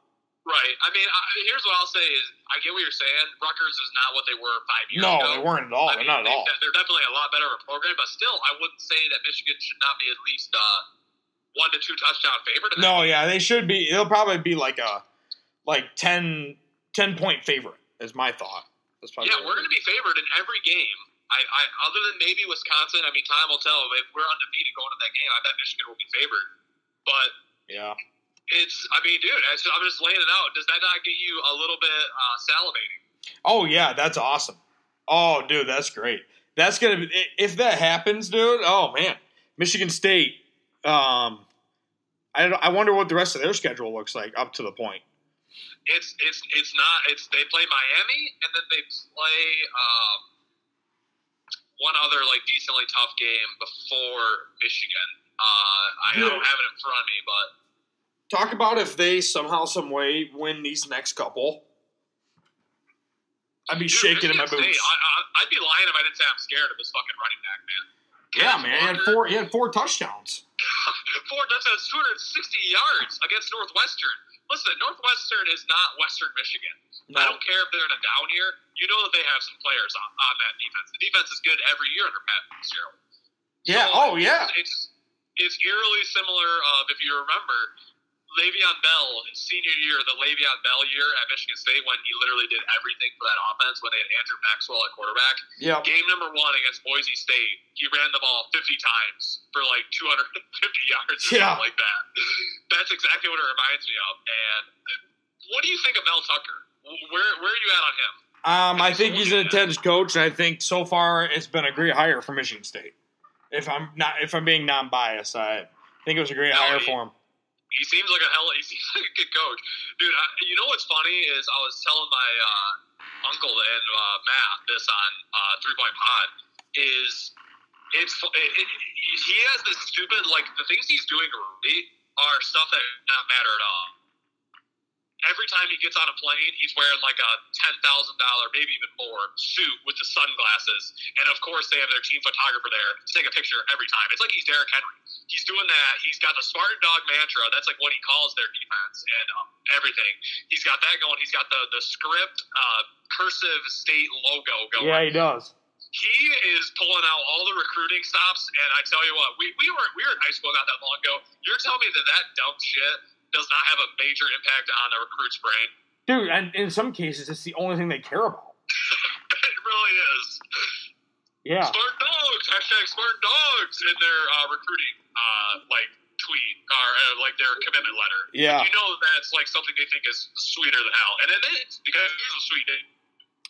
Right. I mean, I, here's what I'll say is I get what you're saying. Rutgers is not what they were five years No, ago. No, they weren't at all. I They're mean, not at they- all. They're definitely a lot better of a program, but still, I wouldn't say that Michigan should not be at least uh, one to two touchdown favorite. No, yeah, they should be. They'll probably be like a like 10, 10 point favorite. Is my thought. That's probably Yeah, we're going to be favored in every game. I, I, other than maybe Wisconsin, I mean, time will tell. If we're undefeated going to that game, I bet Michigan will be favored. But. Yeah. it's, I mean, dude, just, I'm just laying it out. Does that not get you a little bit uh, salivating? Oh yeah, that's awesome. Oh, dude, that's great. That's gonna be if that happens, dude. Oh man, Michigan State. Um, I don't, I wonder what the rest of their schedule looks like up to the point. It's, it's, it's not. It's they play Miami and then they play um, one other like decently tough game before Michigan. Uh, I Dude. don't have it in front of me, but Talk about if they somehow, some way win these next couple. I'd be Dude, shaking in my boots. I, I'd be lying if I didn't say I'm scared of this fucking running back, man. yeah, man, he had four. He had four touchdowns. Four touchdowns, 260 yards against Northwestern. Listen, Northwestern is not Western Michigan. I don't care if they're in a down year. You know that they have some players on, on that defense. The defense is good every year under Pat Fitzgerald. Yeah. So Oh yeah. It's it's eerily similar of if you remember Le'Veon Bell his senior year, the Le'Veon Bell year at Michigan State when he literally did everything for that offense when they had Andrew Maxwell at quarterback. Yeah. Game number one against Boise State, he ran the ball 50 times for like 250 yards or Yeah. something like that. That's exactly what it reminds me of. And what do you think of Mel Tucker? Where where are you at on him? Um, I think he's an intense coach, and I think so far it's been a great hire for Michigan State. If I'm not, if I'm being non-biased, I think it was a great No, hire he- for him. He seems like a hell. He seems like a good coach, dude. I, you know what's funny is I was telling my uh, uncle and uh, Matt this on uh, Three Point Pod is it's it, it, he has this stupid like the things he's doing early are stuff that not matter at all. Every time he gets on a plane, he's wearing like a ten thousand dollar, maybe even more, suit with the sunglasses, and of course they have their team photographer there to take a picture every time. It's like he's Derrick Henry. He's doing that. He's got the Spartan Dog mantra. That's like what he calls their defense and um, everything. He's got that going. He's got the the script uh, cursive state logo going. Yeah, he does. He is pulling out all the recruiting stops, and I tell you what, we, we were we were in high school not that long ago. You're telling me that that dumb shit does not have a major impact on the recruit's brain? Dude, and in some cases, it's the only thing they care about. it really is. Yeah. Spartan dogs, hashtag Spartan dogs in their uh, recruiting uh, like tweet or uh, like their commitment letter. Yeah. You know that's like something they think is sweeter than hell, and it is because it's a sweet name.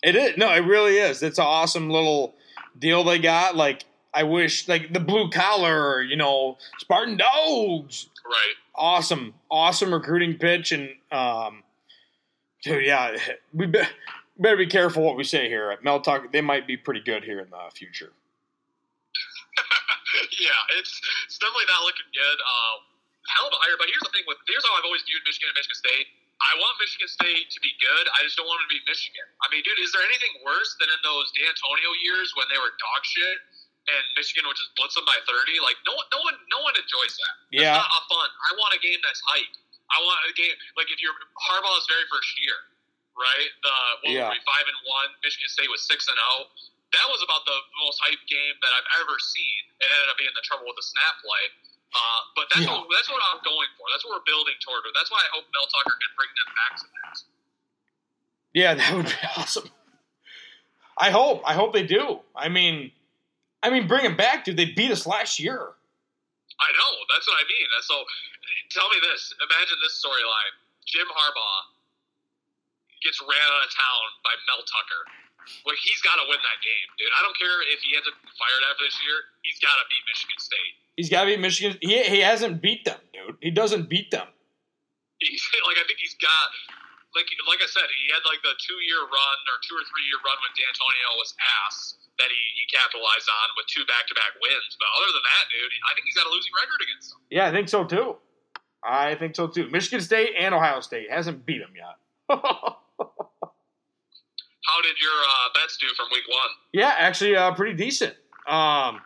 It is. No, it really is. It's an awesome little deal they got. Like, I wish, like, the blue collar, you know, Spartan Dogs. Right. Awesome, awesome recruiting pitch. And, um, dude, yeah, we be, better be careful what we say here. At Mel Talk. they might be pretty good here in the future. yeah, it's it's definitely not looking good. Um, hell of a hire, but here's the thing with here's how I've always viewed Michigan and Michigan State. I want Michigan State to be good. I just don't want it to be Michigan. I mean, dude, is there anything worse than in those D'Antonio years when they were dog shit and Michigan would just blitz them by thirty? Like no one, no one, no one enjoys that. It's Yeah. not a fun. I want a game that's hype. I want a game like if you're Harbaugh's very first year, right? The what Yeah. were we five and one? Michigan State was six and zero. That was about the most hype game that I've ever seen. It ended up being the trouble with the snap play. Uh, but that's Yeah. what that's what I'm going for. That's what we're building toward. That's why I hope Mel Tucker can bring them back to that. Yeah, that would be awesome. I hope. I hope they do. I mean, I mean, bring him back, dude. They beat us last year. I know. That's what I mean. So, tell me this. Imagine this storyline: Jim Harbaugh gets ran out of town by Mel Tucker. Like he's got to win that game, dude. I don't care if he ends up fired after this year. He's got to beat Michigan State. He's got to beat Michigan. He, he hasn't beat them, dude. He doesn't beat them. He's like I think he's got like like I said, he had like the two year run or two or three year run when D'Antonio was ass that he, he capitalized on with two back to back wins. But other than that, dude, I think he's got a losing record against them. Yeah, I think so too. I think so too. Michigan State and Ohio State hasn't beat them yet. How did your uh, bets do from week one? yeah, actually, uh, pretty decent. Um,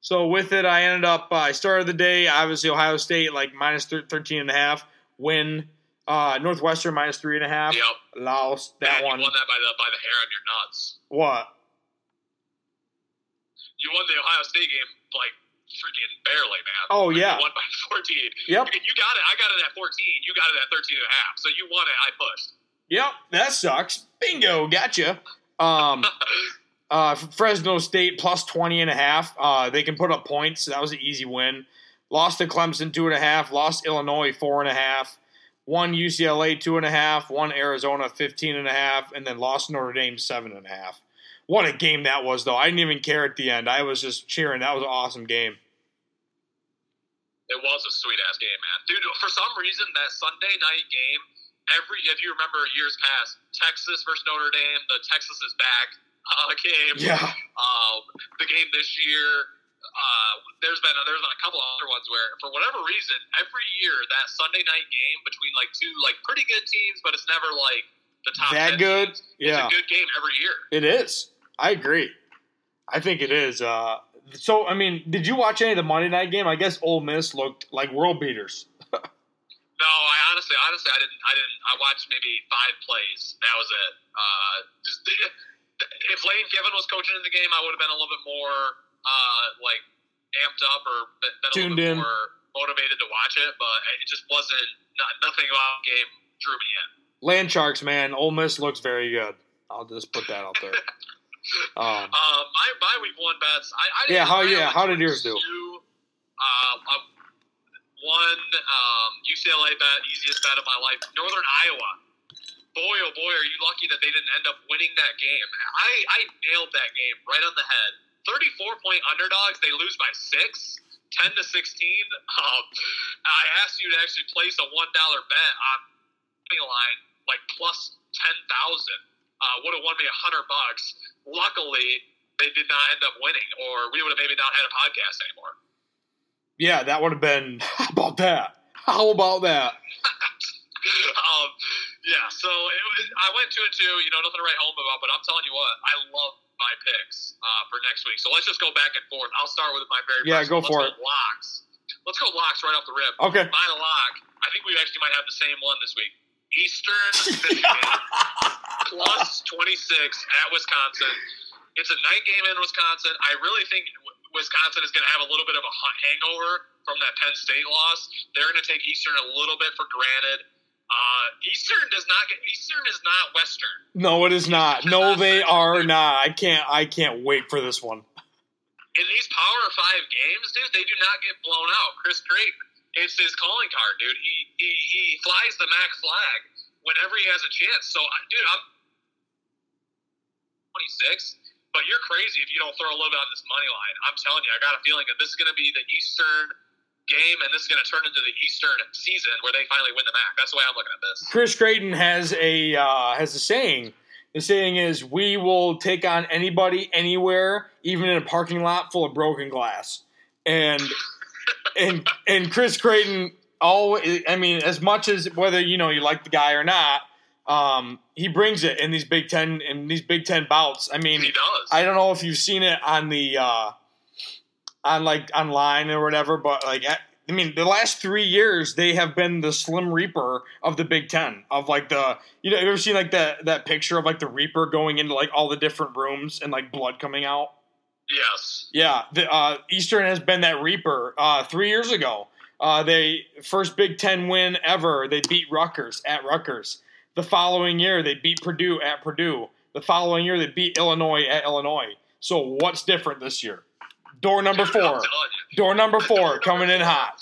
so with it, I ended up. Uh, I started the day obviously Ohio State like minus thir- 13 and a half. Win. Uh, Northwestern minus three and a half. Yep. Lost that Man, one. You won that by the by the hair on your nuts. What? You won the Ohio State game like freaking barely, man. Oh, Like, yeah. You won by 14. Yep. You got it. I got it at 14. You got it at 13 and a half. So you won it. I pushed. Yep, that sucks. Bingo, gotcha. Um, uh, Fresno State plus 20 and a half. Uh, they can put up points. That was an easy win. Lost to Clemson two and a half. Lost Illinois four and a half. Won UCLA two and a half, one Arizona 15 and a half. And then lost Notre Dame seven and a half. What a game that was, though. I didn't even care at the end. I was just cheering. That was an awesome game. It was a sweet ass game, man. Dude, for some reason, that Sunday night game, every if you remember years past, Texas versus Notre Dame, the Texas is back uh, game. Yeah. Um, the game this year, uh, there's been there's been a couple other ones where, for whatever reason, every year that Sunday night game between like two like pretty good teams, but it's never like the top That 10 good? teams, Yeah. It's a good game every year. It is. I agree. I think it is. Uh, so, I mean, did you watch any of the Monday night game? I guess Ole Miss looked like world beaters. No, I honestly, honestly, I didn't. I didn't. I watched maybe five plays. That was it. Uh, just if Lane Kiffin was coaching in the game, I would have been a little bit more uh, like amped up or been been Tuned little in. more motivated to watch it. But it just wasn't. Not, nothing about the game drew me in. Land Sharks, man, Ole Miss looks very good. I'll just put that out there. Um, Um, my my week one bets. I, I Yeah, how- yeah, how did yours do? Two, um, uh, one um, UCLA bet, easiest bet of my life. Northern Iowa. Boy, oh boy, are you lucky that they didn't end up winning that game. I, I nailed that game right on the head. 34 point underdogs. They lose by six. 10 to 16. Um, I asked you to actually place a $1 bet on money line, like plus 10,000. Uh, would have won me a hundred bucks. Luckily, they did not end up winning, or we would have maybe not had a podcast anymore. yeah, that would have been. How about that? How about that? um, yeah, so it was, I went two and two. You know, nothing to write home about, but I'm telling you what, I love my picks uh, for next week. So let's just go back and forth. I'll start with my very Yeah, first go one. for let's Go locks. Let's go locks right off the rip. Okay. My lock. I think we actually might have the same one this week. Eastern Michigan plus 26 at Wisconsin. It's a night game in Wisconsin. I really think Wisconsin is going to have a little bit of a hangover from that Penn State loss. They're going to take Eastern a little bit for granted. Uh, Eastern does not get Eastern is not Western. No, it is not. No, they are not. I can't. I can't wait for this one. In these Power Five games, dude, they do not get blown out. Chris Creighton, it's his calling card, dude. He he, he flies the MAC flag whenever he has a chance. So, dude, I'm 26, but you're crazy if you don't throw a little bit on this money line. I'm telling you, I got a feeling that this is going to be the Eastern game, and this is going to turn into the Eastern season where they finally win the MAC. That's the way I'm looking at this. Chris Creighton has a uh, has a saying. The saying is, "We will take on anybody, anywhere, even in a parking lot full of broken glass." And and and Chris Creighton, all I mean, as much as whether you know you like the guy or not, um, he brings it in these Big Ten in these Big Ten bouts. I mean, He does. I don't know if you've seen it on the uh, on like online or whatever, but like I mean, the last three years they have been the Slim Reaper of the Big Ten. Of like the you know, you ever seen like that that picture of like the Reaper going into like all the different rooms and like blood coming out? Yes. Yeah, the, uh, Eastern has been that reaper. Uh, three years ago, uh, they first Big Ten win ever. They beat Rutgers at Rutgers. The following year, they beat Purdue at Purdue. The following year, they beat Illinois at Illinois. So what's different this year? Door number four. Door number four coming in hot.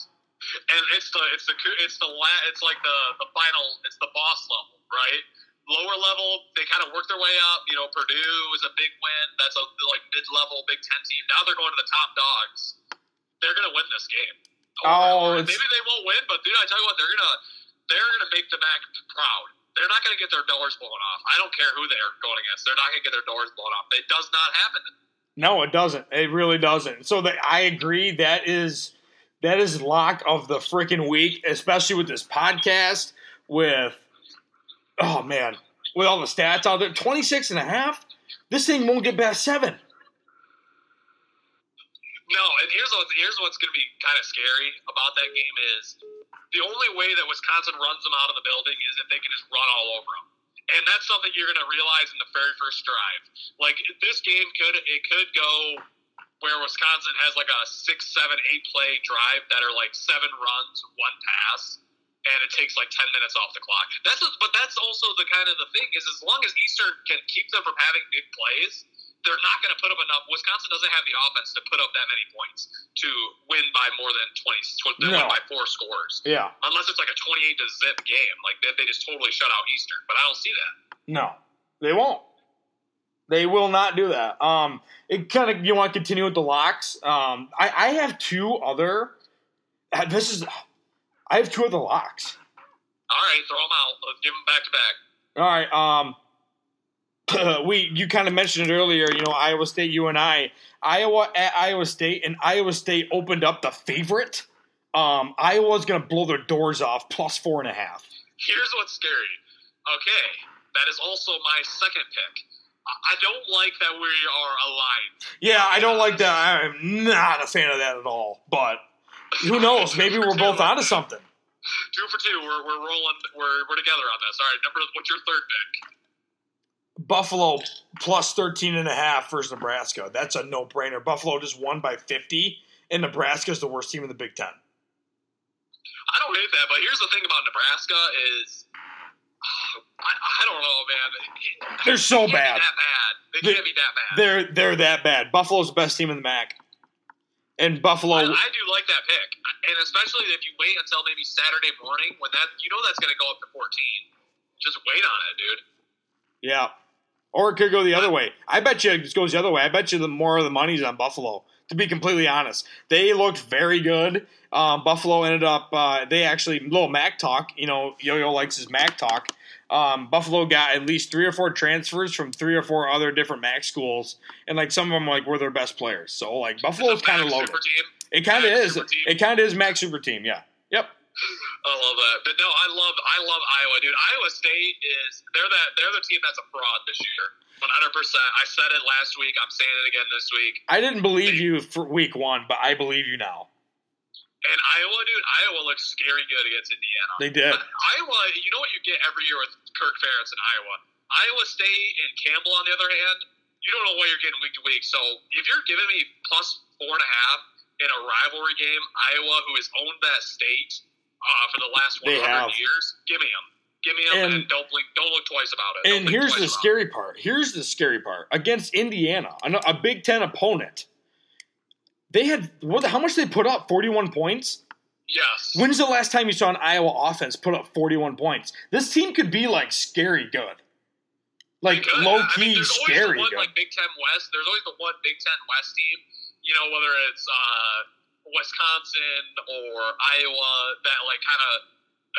and it's the it's the it's the la, it's like the the final it's the boss level, right? Lower level, they kind of work their way up. You know, Purdue is a big win. That's a like mid level Big Ten team. Now they're going to the top dogs. They're gonna win this game. Oh, maybe they won't win, but dude, I tell you what, they're gonna they're gonna make the MAC proud. They're not gonna get their doors blown off. I don't care who they are going against. They're not gonna get their doors blown off. It does not happen. No, it doesn't. It really doesn't. So that I agree. That is that is lock of the freaking week, especially with this podcast. With oh man, with all the stats out there, 26 and a half. This thing won't get past seven. No, and here's what here's what's going to be kind of scary about that game is the only way that Wisconsin runs them out of the building is if they can just run all over them, and that's something you're going to realize in the very first drive. Like this game could it could go where Wisconsin has like a six, seven, eight play drive that are like seven runs, one pass, and it takes like ten minutes off the clock. That's what, but that's also the kind of the thing is as long as Eastern can keep them from having big plays they're not going to put up enough. Wisconsin doesn't have the offense to put up that many points to win by more than 20, tw- No. win by four scores. Yeah, Unless it's like a 28 to zip game. Like they, they just totally shut out Eastern. But I don't see that. no, they won't. They will not do that. Um, it kind of you want to continue with the locks. Um, I, I have two other. uh, This is I have two of the locks. All right, throw them out. Let's give them back to back. All right. Um, we you kind of mentioned it earlier. You know, Iowa State, you and I, Iowa at Iowa State, and Iowa State opened up the favorite. Um, Iowa's gonna blow their doors off, plus four and a half. Here's what's scary. Okay, that is also my second pick. I- I don't like that we are aligned. Yeah, I don't like that. I'm not a fan of that at all. But who knows? Maybe we're both onto something. Two for two. We're, we're rolling. We're, we're together on this. All right, number. What's your third pick? Buffalo plus 13 and a half versus Nebraska. That's a no-brainer. Buffalo just won by 50, and Nebraska is the worst team in the Big Ten. I don't hate that, but here's the thing about Nebraska is, I, I don't know, man. They're so They bad. That bad. They They- can't be that bad. They're they're that bad. Buffalo's the best team in the MAC. And Buffalo I, I do like that pick, and especially if you wait until maybe Saturday morning when that you know that's going to go up to 14. Just wait on it, dude. Yeah. Or it could go the other way. I bet you it goes the other way. I bet you the more of the money's on Buffalo. To be completely honest, they looked very good. Um, Buffalo ended up. Uh, they actually little Mac talk. You know, Yo-Yo likes his Mac talk. Um, Buffalo got at least three or four transfers from three or four other different Mac schools, and like some of them like were their best players. So like Buffalo's kind of loaded. Team. It kind of is. It kind of is Mac super team. Yeah. Yep. I love that. But no, I love I love Iowa, dude. Iowa State is they're that they're the team that's a fraud this year. 100. percent I said it last week. I'm saying it again this week. I didn't believe you for week one, but I believe you now. And Iowa, dude, Iowa looks scary good against Indiana. They did. But Iowa, you know what you get every year with Kirk Ferentz in Iowa. Iowa State and Campbell, on the other hand, you don't know what you're getting week to week. So if you're giving me plus four and a half in a rivalry game, Iowa, who has owned that state uh, for the last 100 have. years, give me them. Give me them, and, And- don't blink, don't look twice about it. And Don't here's the scary part. Here's the scary part. Against Indiana, a Big Ten opponent, they had what? How much they put up? Forty-one points. Yes. When's the last time you saw an Iowa offense put up forty-one points? This team could be like scary good, like low I mean, key there's always scary one, good. Like Big Ten West, there's always the one Big Ten West team. You know, whether it's uh, Wisconsin or Iowa, that like kind of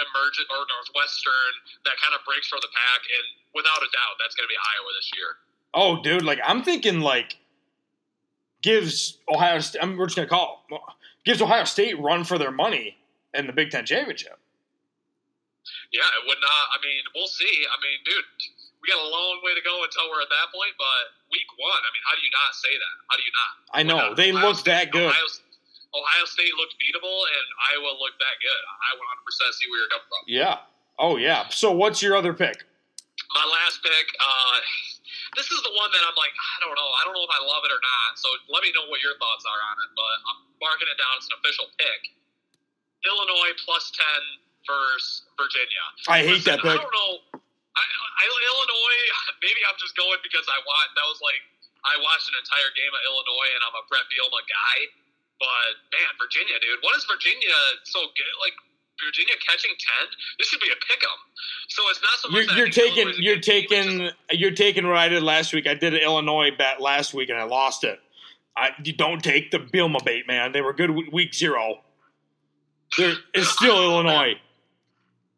emergent or Northwestern that kind of breaks from the pack, and without a doubt, that's going to be Iowa this year. Oh, dude, like I'm thinking like gives Ohio. St- I'm, we're just gonna call gives Ohio State run for their money in the Big Ten championship. Yeah, it would not. I mean, we'll see. I mean, dude, we got a long way to go until we're at that point. But week one, I mean, how do you not say that? How do you not? I know they Ohio look that good. Ohio, Ohio State looked beatable, and Iowa looked that good. I 100% see where you're coming from. Yeah. Oh yeah. So what's your other pick? My last pick, uh, this is the one that I'm like, I don't know. I don't know if I love it or not. So let me know what your thoughts are on it. But I'm marking it down as an official pick. Illinois plus 10 versus Virginia. I hate Listen, that pick. I don't know. I, I, Illinois, maybe I'm just going because I watched, that was like, I watched an entire game of Illinois and I'm a Bret Bielema guy. But man, Virginia, dude, what is Virginia so good? Like, Virginia catching 10? This should be a pick 'em. So it's not so You're, you're taking Illinois is a you're good team, just- taking you're taking what I did last week. I did an Illinois bet last week and I lost it. I you don't take the Bielema bait, man. They were good week- week zero. They're, it's still Illinois.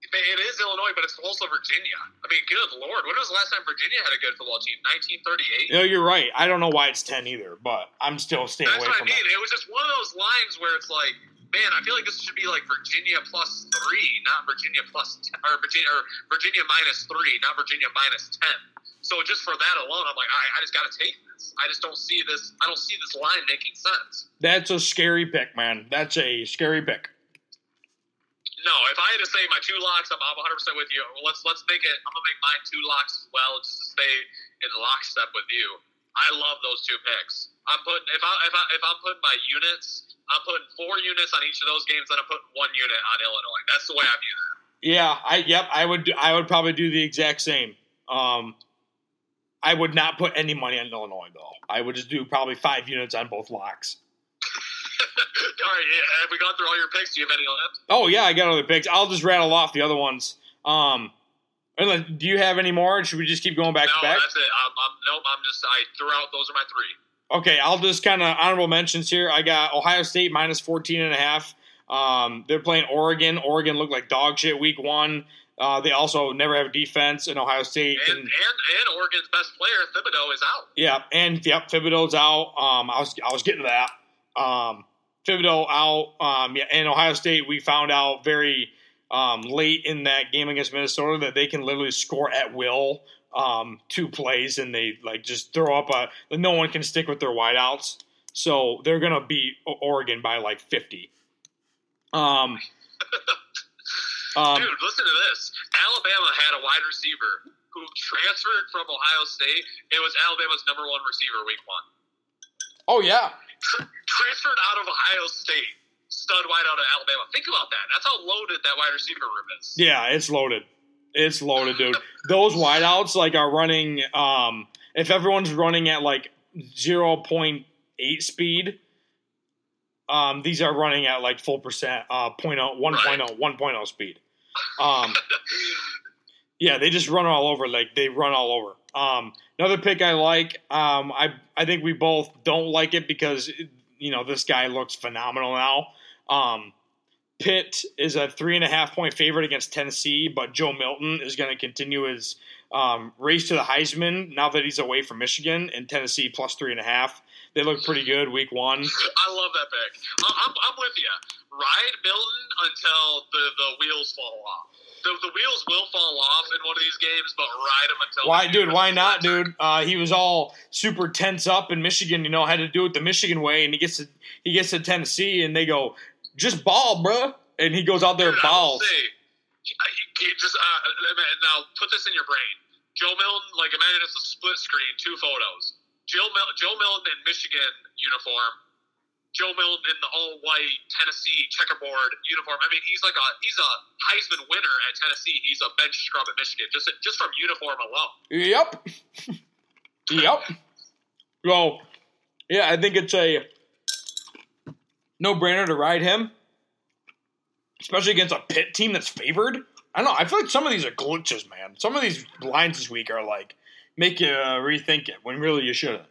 It is Illinois, but it's also Virginia. I mean, good lord, when was the last time Virginia had a good football team? 1938. No, you're right. I don't know why it's ten either, but I'm still staying That's away what I from mean. it. It was just one of those lines where it's like, man, I feel like this should be like Virginia plus three, not Virginia plus ten, or Virginia or Virginia minus three, not Virginia minus ten. So just for that alone, I'm like, I, I just got to take this. I just don't see this. I don't see this line making sense. That's a scary pick, man. That's a scary pick. No, if I had to say my two locks, I'm, I'm 100 percent with you. Let's let's make it. I'm gonna make mine two locks as well, just to stay in lockstep with you. I love those two picks. I'm putting if I if I if I'm putting my units, I'm putting four units on each of those games, and I'm putting one unit on Illinois. That's the way I view that. Yeah, I yep, I would I would probably do the exact same. Um I would not put any money on Illinois though. I would just do probably five units on both locks. all right, have we gone through all your picks? Do you have any left? Oh yeah, I got other picks. I'll just rattle off the other ones. Um do you have any more? Should we just keep going back no, to back? that's it. I'm, I'm nope. I'm just I threw out. Those are my three. Okay, I'll just kind of honorable mentions here. I got Ohio State minus 14 and a half. Um, they're playing Oregon. Oregon looked like dog shit week one. Uh, they also never have defense, in Ohio State And and and Oregon's best player Thibodeaux is out. Yeah, and yep, Thibodeaux's out. Um, I was I was getting to that. Um, Thibodeaux out. Um, yeah, and Ohio State, we found out very um, late in that game against Minnesota that they can literally score at will. Um, two plays and they like just throw up a. No one can stick with their wideouts, so they're gonna beat Oregon by like fifty. Um, um, Dude, listen to this. Alabama had a wide receiver who transferred from Ohio State. It was Alabama's number one receiver week one. oh yeah, Transferred out of Ohio State. Stud wide out of Alabama. Think about that. That's how loaded that wide receiver room is. Yeah, it's loaded. It's loaded, dude. Those wideouts like are running. Um, if everyone's running at like zero point eight speed, um, these are running at like full percent, uh, 0.0, 1.0, 1.0 speed. Um, yeah, they just run all over. Like they run all over. Um, another pick I like. Um, I I think we both don't like it because you know this guy looks phenomenal now. Um, Pitt is a three and a half point favorite against Tennessee, but Joe Milton is going to continue his um, race to the Heisman now that he's away from Michigan and Tennessee plus three and a half. They look pretty good week one. I love that pick. I'm, I'm, with you. Ride Milton until the, the wheels fall off. The, the wheels will fall off in one of these games, but ride them until. Why, dude? Why not, dude? Uh, he was all super tense up in Michigan. You know, had to do it the Michigan way, and he gets to he gets to Tennessee, and they go just ball, bruh. and he goes out there Dude, balls. say, just uh, now put this in your brain. Joe Milton, like imagine it's a split screen, two photos. Joe Mil- Joe Milton in Michigan uniform. Joe Milton in the all white Tennessee checkerboard uniform. I mean, he's like a he's a Heisman winner at Tennessee. He's a bench scrub at Michigan just just from uniform alone. Yep. yep. So, yeah, I think it's a no brainer to ride him, especially against a Pitt team that's favored. I don't know. I feel like some of these are glitches, man. Some of these lines this week are like make you uh, rethink it when really you shouldn't.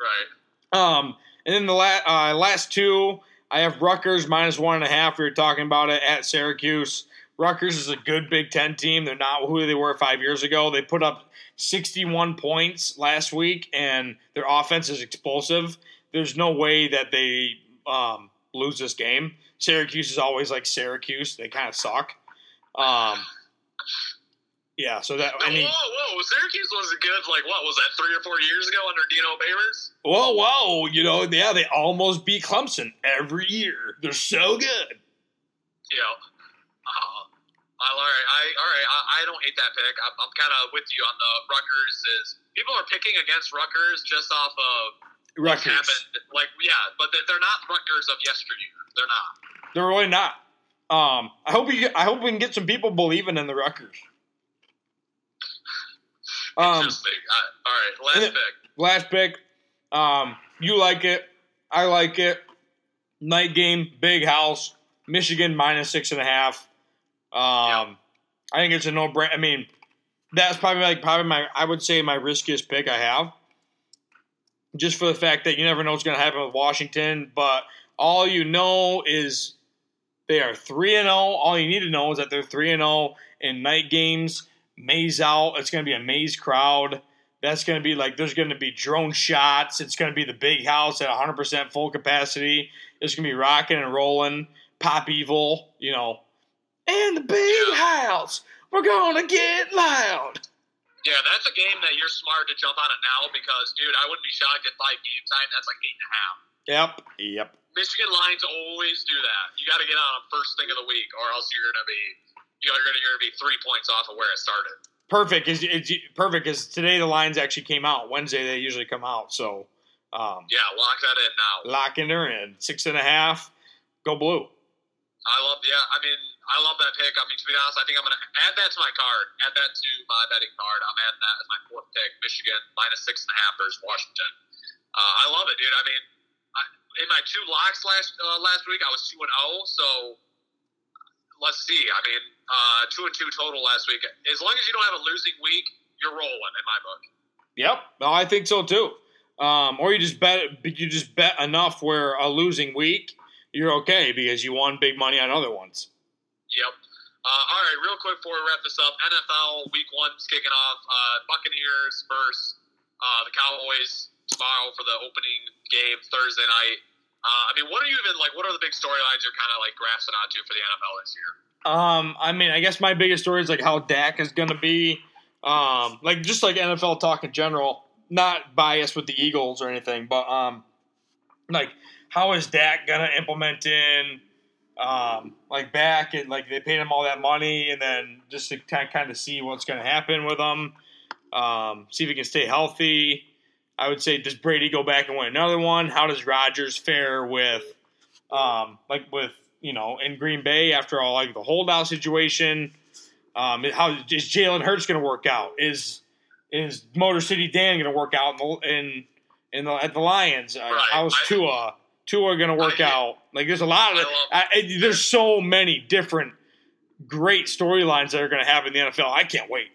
Right. Um, and then the la- uh, last two, I have Rutgers minus one and a half. We were talking about it at Syracuse. Rutgers is a good Big Ten team. They're not who they were five years ago. They put up 61 points last week, and their offense is explosive. There's no way that they um, lose this game. Syracuse is always like Syracuse. They kind of suck. Um, yeah, so that I mean, whoa! Syracuse was good. Like what was that? Three or four years ago under Dino Babers. whoa, whoa, you know, yeah, they almost beat Clemson every year. They're so good. Yeah. Uh, all right, I all right. I, I don't hate that pick. I'm, I'm kind of with you on the Rutgers. Is people are picking against Rutgers just off of Rutgers. happened? Like, yeah, but they're, they're not Rutgers of yesteryear. They're not. They're really not. Um, I hope you. I hope we can get some people believing in the Rutgers. Um, Interesting. All right, last pick. last pick. Um, you like it. I like it. Night game, big house. Michigan minus six and a half. Um, I think it's a no brainer. I mean, that's probably like probably my. I would say my riskiest pick I have. Just for the fact that you never know what's going to happen with Washington, but all you know is they are three and zero. All you need to know is that they're three and zero in night games. Maize out. It's going to be a maize crowd. That's going to be like there's going to be drone shots. It's going to be the big house at 100% full capacity. It's going to be rocking and rolling. Pop evil, you know. And the big house. We're going to get loud. Yeah, that's a game that you're smart to jump on it now because, dude, I wouldn't be shocked at five game time. That's like eight and a half. Yep. Yep. Michigan lines always do that. You got to get on them first thing of the week, or else you're gonna be, you know, you're gonna, be three points off of where it started. Perfect is perfect because today the lines actually came out. Wednesday they usually come out. So um, Yeah, lock that in now. locking her in six and a half. Go blue. I love, yeah, I mean, I love that pick. I mean, to be honest, I think I'm gonna add that to my card. Add that to my betting card. I'm adding that as my fourth pick. Michigan minus six and a half versus Washington. Uh, I love it, dude. I mean, I, in my two locks last uh, last week, I was two and zero. So let's see. I mean, uh, two and two total last week. As long as you don't have a losing week, you're rolling in my book. Yep. No, I think so too. Um, or you just bet you just bet enough where a losing week you're okay because you won big money on other ones. Yep. Uh, all right, real quick before we wrap this up, NFL Week One's kicking off. Uh, Buccaneers versus uh, the Cowboys tomorrow for the opening game Thursday night. Uh, I mean, what are you even like? What are the big storylines you're kind of like grasping onto for the NFL this year? Um, I mean, I guess my biggest story is like how Dak is going to be, um, like just like NFL talk in general. Not biased with the Eagles or anything, but um, like how is Dak going to implement in, um, like back and like they paid him all that money, and then just to kind of see what's going to happen with him, um, see if he can stay healthy. I would say, does Brady go back and win another one? How does Rodgers fare with, um, like with you know in Green Bay after all like the holdout situation? Um, how is Jalen Hurts going to work out? Is is Motor City Dan going to work out in the, in, in the at the Lions? Uh, Right. How's Tua Tua going to work I- out? Like there's a lot of I, I- there's so many different great storylines that are going to happen in the NFL. I can't wait.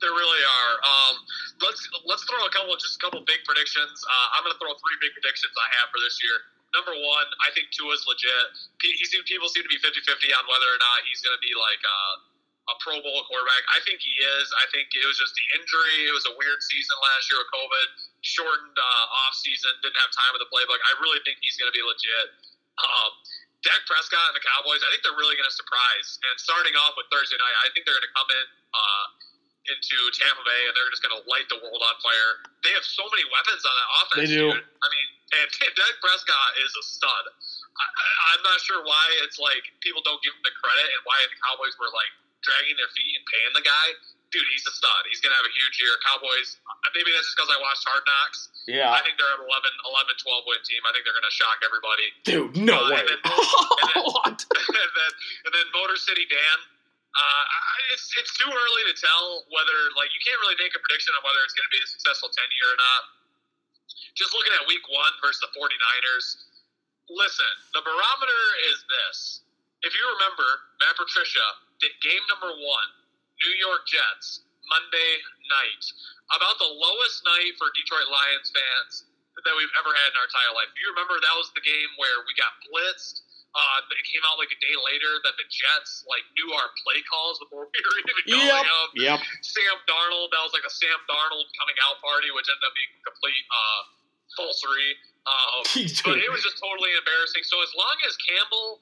There really are. Um, let's let's throw a couple, just a couple big predictions. Uh, I'm going to throw three big predictions I have for this year. Number one, I think Tua's legit. He, seem, people seem to be 50-50 on whether or not he's going to be like uh, a Pro Bowl quarterback. I think he is. I think it was just the injury. It was a weird season last year with COVID, shortened uh, off season, didn't have time with the playbook. I really think he's going to be legit. Um, Dak Prescott and the Cowboys, I think they're really going to surprise. And starting off with Thursday night, I think they're going to come in uh, into Tampa Bay and they're just going to light the world on fire. They have so many weapons on that offense. They do. Dude. I mean, and Dak Prescott is a stud. I, I'm not sure why it's like people don't give him the credit and why the Cowboys were like dragging their feet and paying the guy. Dude, he's a stud. He's going to have a huge year. Cowboys, uh, maybe that's just because I watched Hard Knocks. Yeah, I think they're an 11, 11 12 win team. I think they're going to shock everybody. dude, no Uh, way. and then- and then- and then and then Motor City Dan. Uh, it's it's too early to tell whether like you can't really make a prediction on whether it's going to be a successful ten year or not. Just looking at Week One versus the 49ers. Listen, the barometer is this. If you remember, Matt Patricia did game number one, New York Jets, Monday night, about the lowest night for Detroit Lions fans that we've ever had in our entire life. You remember that was the game where we got blitzed. Uh, it came out like a day later that the Jets like knew our play calls before we were even calling Yep. them. Yep. Sam Darnold, that was like a Sam Darnold coming out party, which ended up being complete uh, falsery. Um, but it was just totally embarrassing. So as long as Campbell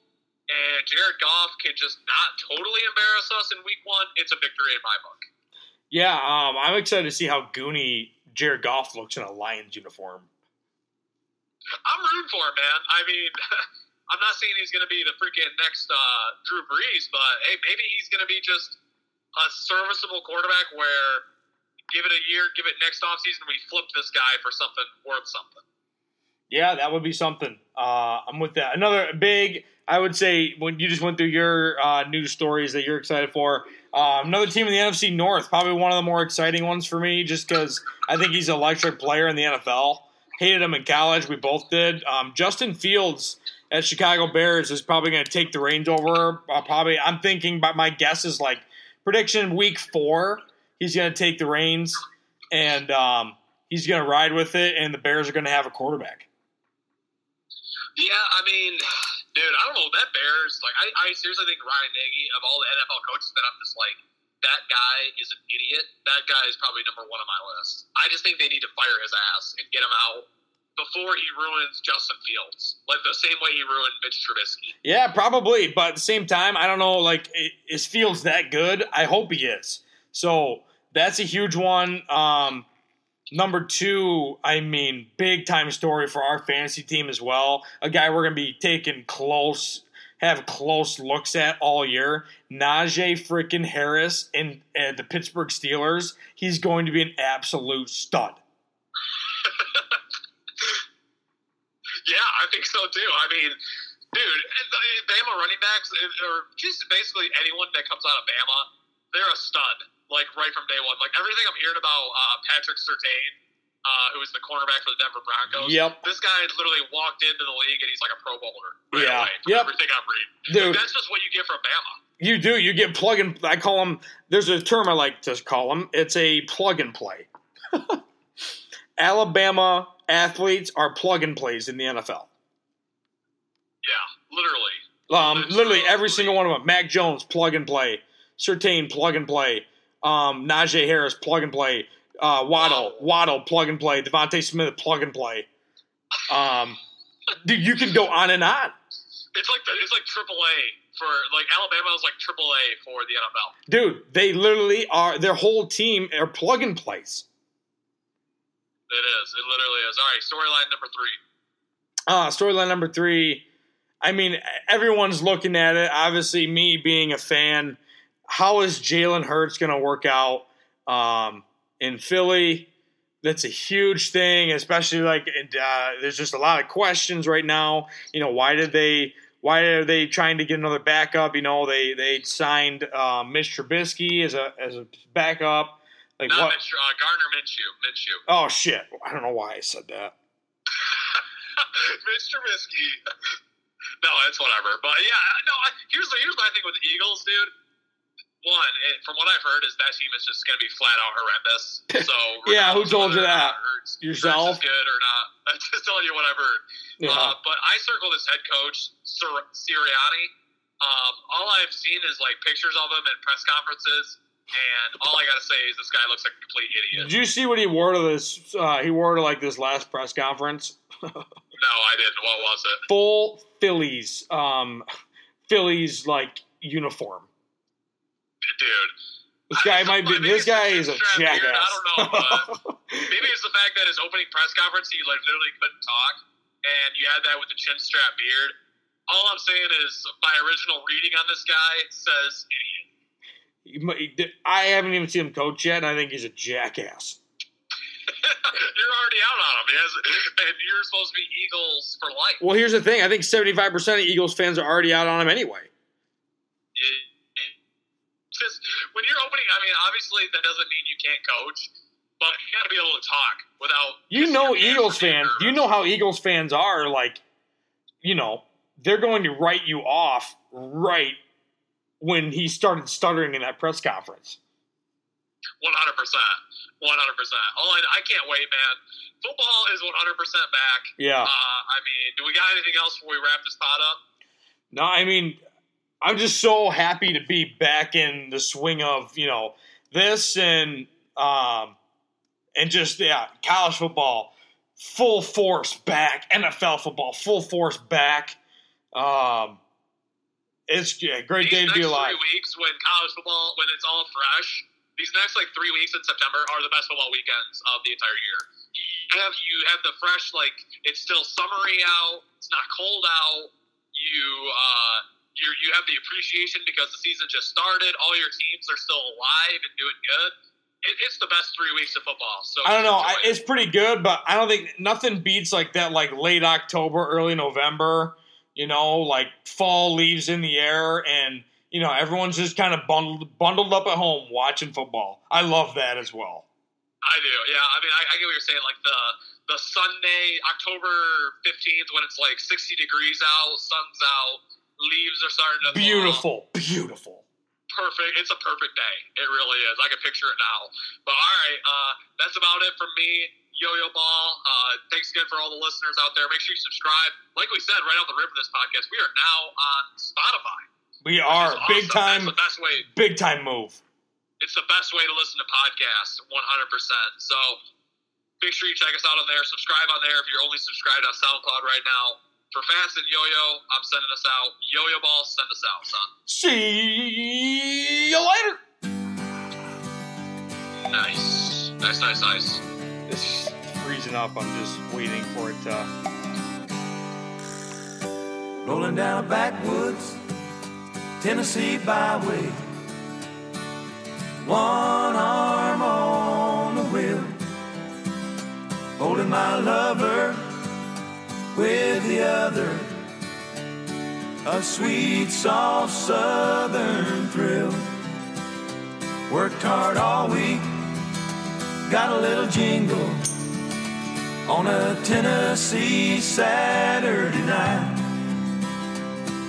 and Jared Goff can just not totally embarrass us in Week One, it's a victory in my book. Yeah, um, I'm excited to see how goony Jared Goff looks in a Lions uniform. I'm rooting for him, man. I mean, I'm not saying he's going to be the freaking next uh, Drew Brees, but hey, maybe he's going to be just a serviceable quarterback where give it a year, give it next offseason, we flip this guy for something worth something. Yeah, that would be something. Uh, I'm with that. Another big, I would say, when you just went through your uh, news stories that you're excited for. Uh, another team in the NFC North, probably one of the more exciting ones for me, just because I think he's an electric player in the NFL. Hated him in college. We both did. Um, Justin Fields at Chicago Bears is probably going to take the reins over. Uh, probably, I'm thinking, but my guess is like prediction week four. He's going to take the reins and um, he's going to ride with it, and the Bears are going to have a quarterback. Yeah, I mean, dude, I don't know that Bears. Like, I, I seriously think Ryan Nagy of all the NFL coaches that I'm just like, that guy is an idiot. That guy is probably number one on my list. I just think they need to fire his ass and get him out before he ruins Justin Fields, like the same way he ruined Mitch Trubisky. Yeah, probably. But at the same time, I don't know. Like, is Fields that good? I hope he is. So that's a huge one. Um, number two, I mean, big time story for our fantasy team as well. A guy we're going to be taking close, have close looks at all year. Najee freaking Harris uh, the Pittsburgh Steelers. He's going to be an absolute stud. Yeah, I think so too. I mean, dude, Bama running backs, or just basically anyone that comes out of Bama, they're a stud. Like right from day one. Like everything I'm hearing about uh, Patrick Surtain, uh, who is the cornerback for the Denver Broncos. Yep. This guy literally walked into the league and he's like a Pro Bowler. Right Yeah. Away, Yep. Everything I'm reading. Dude. Like, that's just what you get from Bama. You do. You get plug and I call them. There's a term I like to call them. It's a plug and play. Alabama athletes are plug and plays in the NFL. Literally. Um, literally every single one of them. Mac Jones plug and play. Surtain plug and play. Um, Najee Harris plug and play. Uh, Waddle Waddle plug and play. DeVonta Smith plug and play. Um, dude, you can go on and on. It's like the, it's like AAA for like Alabama is like AAA for the NFL. Dude, they literally are. Their whole team are plug and plays. It is. It literally is. All right, storyline number three. Uh, storyline number three. I mean, everyone's looking at it. Obviously, me being a fan, how is Jalen Hurts going to work out um, in Philly? That's a huge thing, especially like uh, there's just a lot of questions right now. You know, why did they? Why are they trying to get another backup? You know, they they signed uh, Mitch Trubisky as a as a backup. Like Not what? Mitch, uh, Gardner Minshew. Minshew. Oh shit! I don't know why I said that. Mitch Trubisky. No, it's whatever. But yeah, no. I- Here's the here's my thing with the Eagles, dude. One, it, from what I've heard, is that team is just going to be flat out horrendous. So Yeah, who told you that? Yourself? Is good or not? I'm just telling you what Yeah. Uh, but I circle this head coach Sir, Sirianni. Um, all I've seen is like pictures of him at press conferences, and all I gotta say is this guy looks like a complete idiot. Did you see what he wore to this? Uh, he wore to like this last press conference. No, I didn't. What was it? Full Phillies, um, Phillies like uniform. Dude, This guy might be. This guy is a chin strap beard, jackass. I don't know, maybe it's the fact that his opening press conference he like literally couldn't talk, and you had that with the chin strap beard. All I'm saying is my original reading on this guy says idiot. I haven't even seen him coach yet, and I think he's a jackass. you're already out on him. Has, and you're supposed to be Eagles for life. Well, here's the thing. I think 75% of Eagles fans are already out on him anyway. Just when you're opening, I mean, obviously that doesn't mean you can't coach, but you got to be able to talk without. You know, Eagles fans. You know how Eagles fans are. Like, you know, they're going to write you off right when he started stuttering in that press conference. One hundred percent, one hundred percent. Oh, I, I can't wait, man. Football is one hundred percent back. Yeah. Uh, I mean, do we got anything else before we wrap this pot up? No, I mean, I'm just so happy to be back in the swing of you know this and um and just yeah, college football full force back, NFL football full force back. Um, it's yeah, great day These to be alive. three weeks, when college football, when it's all fresh, these next like three weeks in September are the best football weekends of the entire year. You have you have the fresh like it's still summery out, it's not cold out. you uh, you you have the appreciation because the season just started. All your teams are still alive and doing good. It, it's the best three weeks of football. So I don't know. I, it's pretty good, but I don't think nothing beats like that. Like late October, early November. You know, like fall leaves in the air, and you know everyone's just kind of bundled bundled up at home watching football. I love that as well. I do. Yeah. I mean, I, I get what you're saying. Like the the Sunday, October fifteenth, when it's like sixty degrees out, sun's out, leaves are starting to fall. Beautiful, beautiful. perfect. It's a perfect day. It really is. I can picture it now. But all right, uh, that's about it from me. Yo-Yo Ball. Uh, thanks again for all the listeners out there. Make sure you subscribe. Like we said right off the rip of this podcast, we are now on Spotify. We which are is big awesome. time, That's the best way. big time move. It's the best way to listen to podcasts. 100%. So make sure you check us out on there. Subscribe on there if you're only subscribed on SoundCloud right now. For Fast and Yo-Yo, I'm sending us out. Yo-Yo Ball, send us out, son. See you later. Nice. Nice, nice, nice. It's freezing up. I'm just waiting for it to. Rolling down a backwoods Tennessee byway. One arm on the wheel, holding my lover with the other. A sweet, soft southern thrill. Worked hard all week, got a little jingle on a Tennessee Saturday night.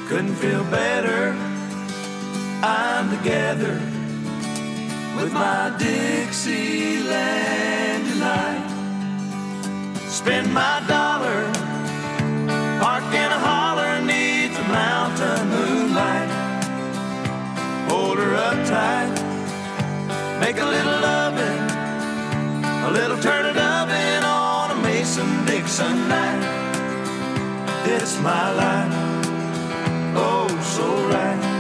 Couldn't feel better. I'm together with my Dixieland delight. Spend my dollar, park in a holler neath the mountain moonlight. Hold her up tight, make a little loving, a little turn it oven on a Mason Dixon night. This my life oh so right.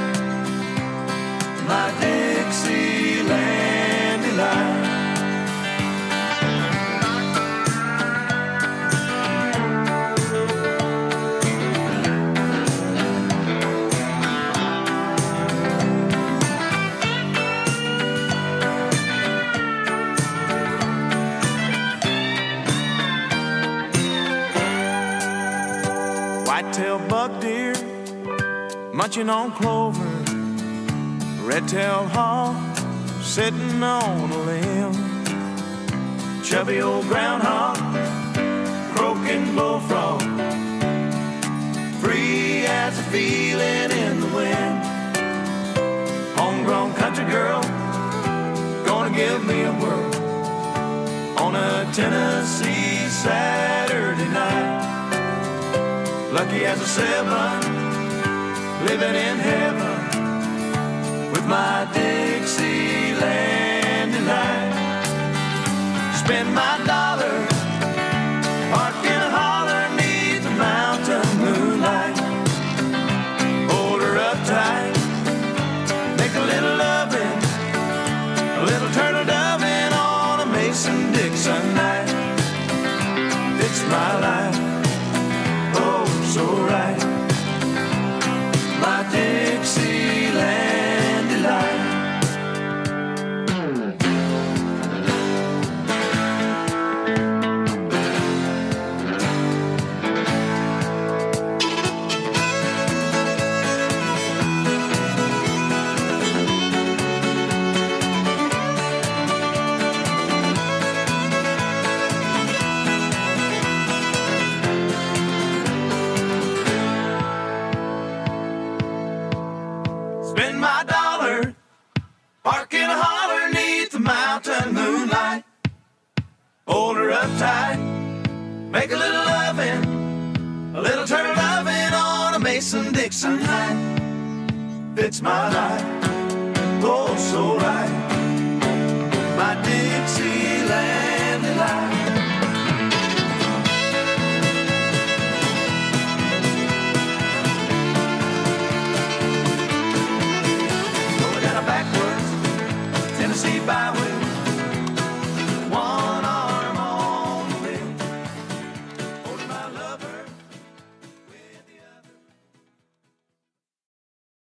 My Dixieland delight. Whitetail buck deer munching on clover. Red-tailed hawk sitting on a limb. Chubby old groundhog, croaking bullfrog. Free as a feeling in the wind. Homegrown country girl, gonna give me a whirl on a Tennessee Saturday night. Lucky as a seven living in heaven my Dixieland delight. Spend my dollar, my life, oh so right.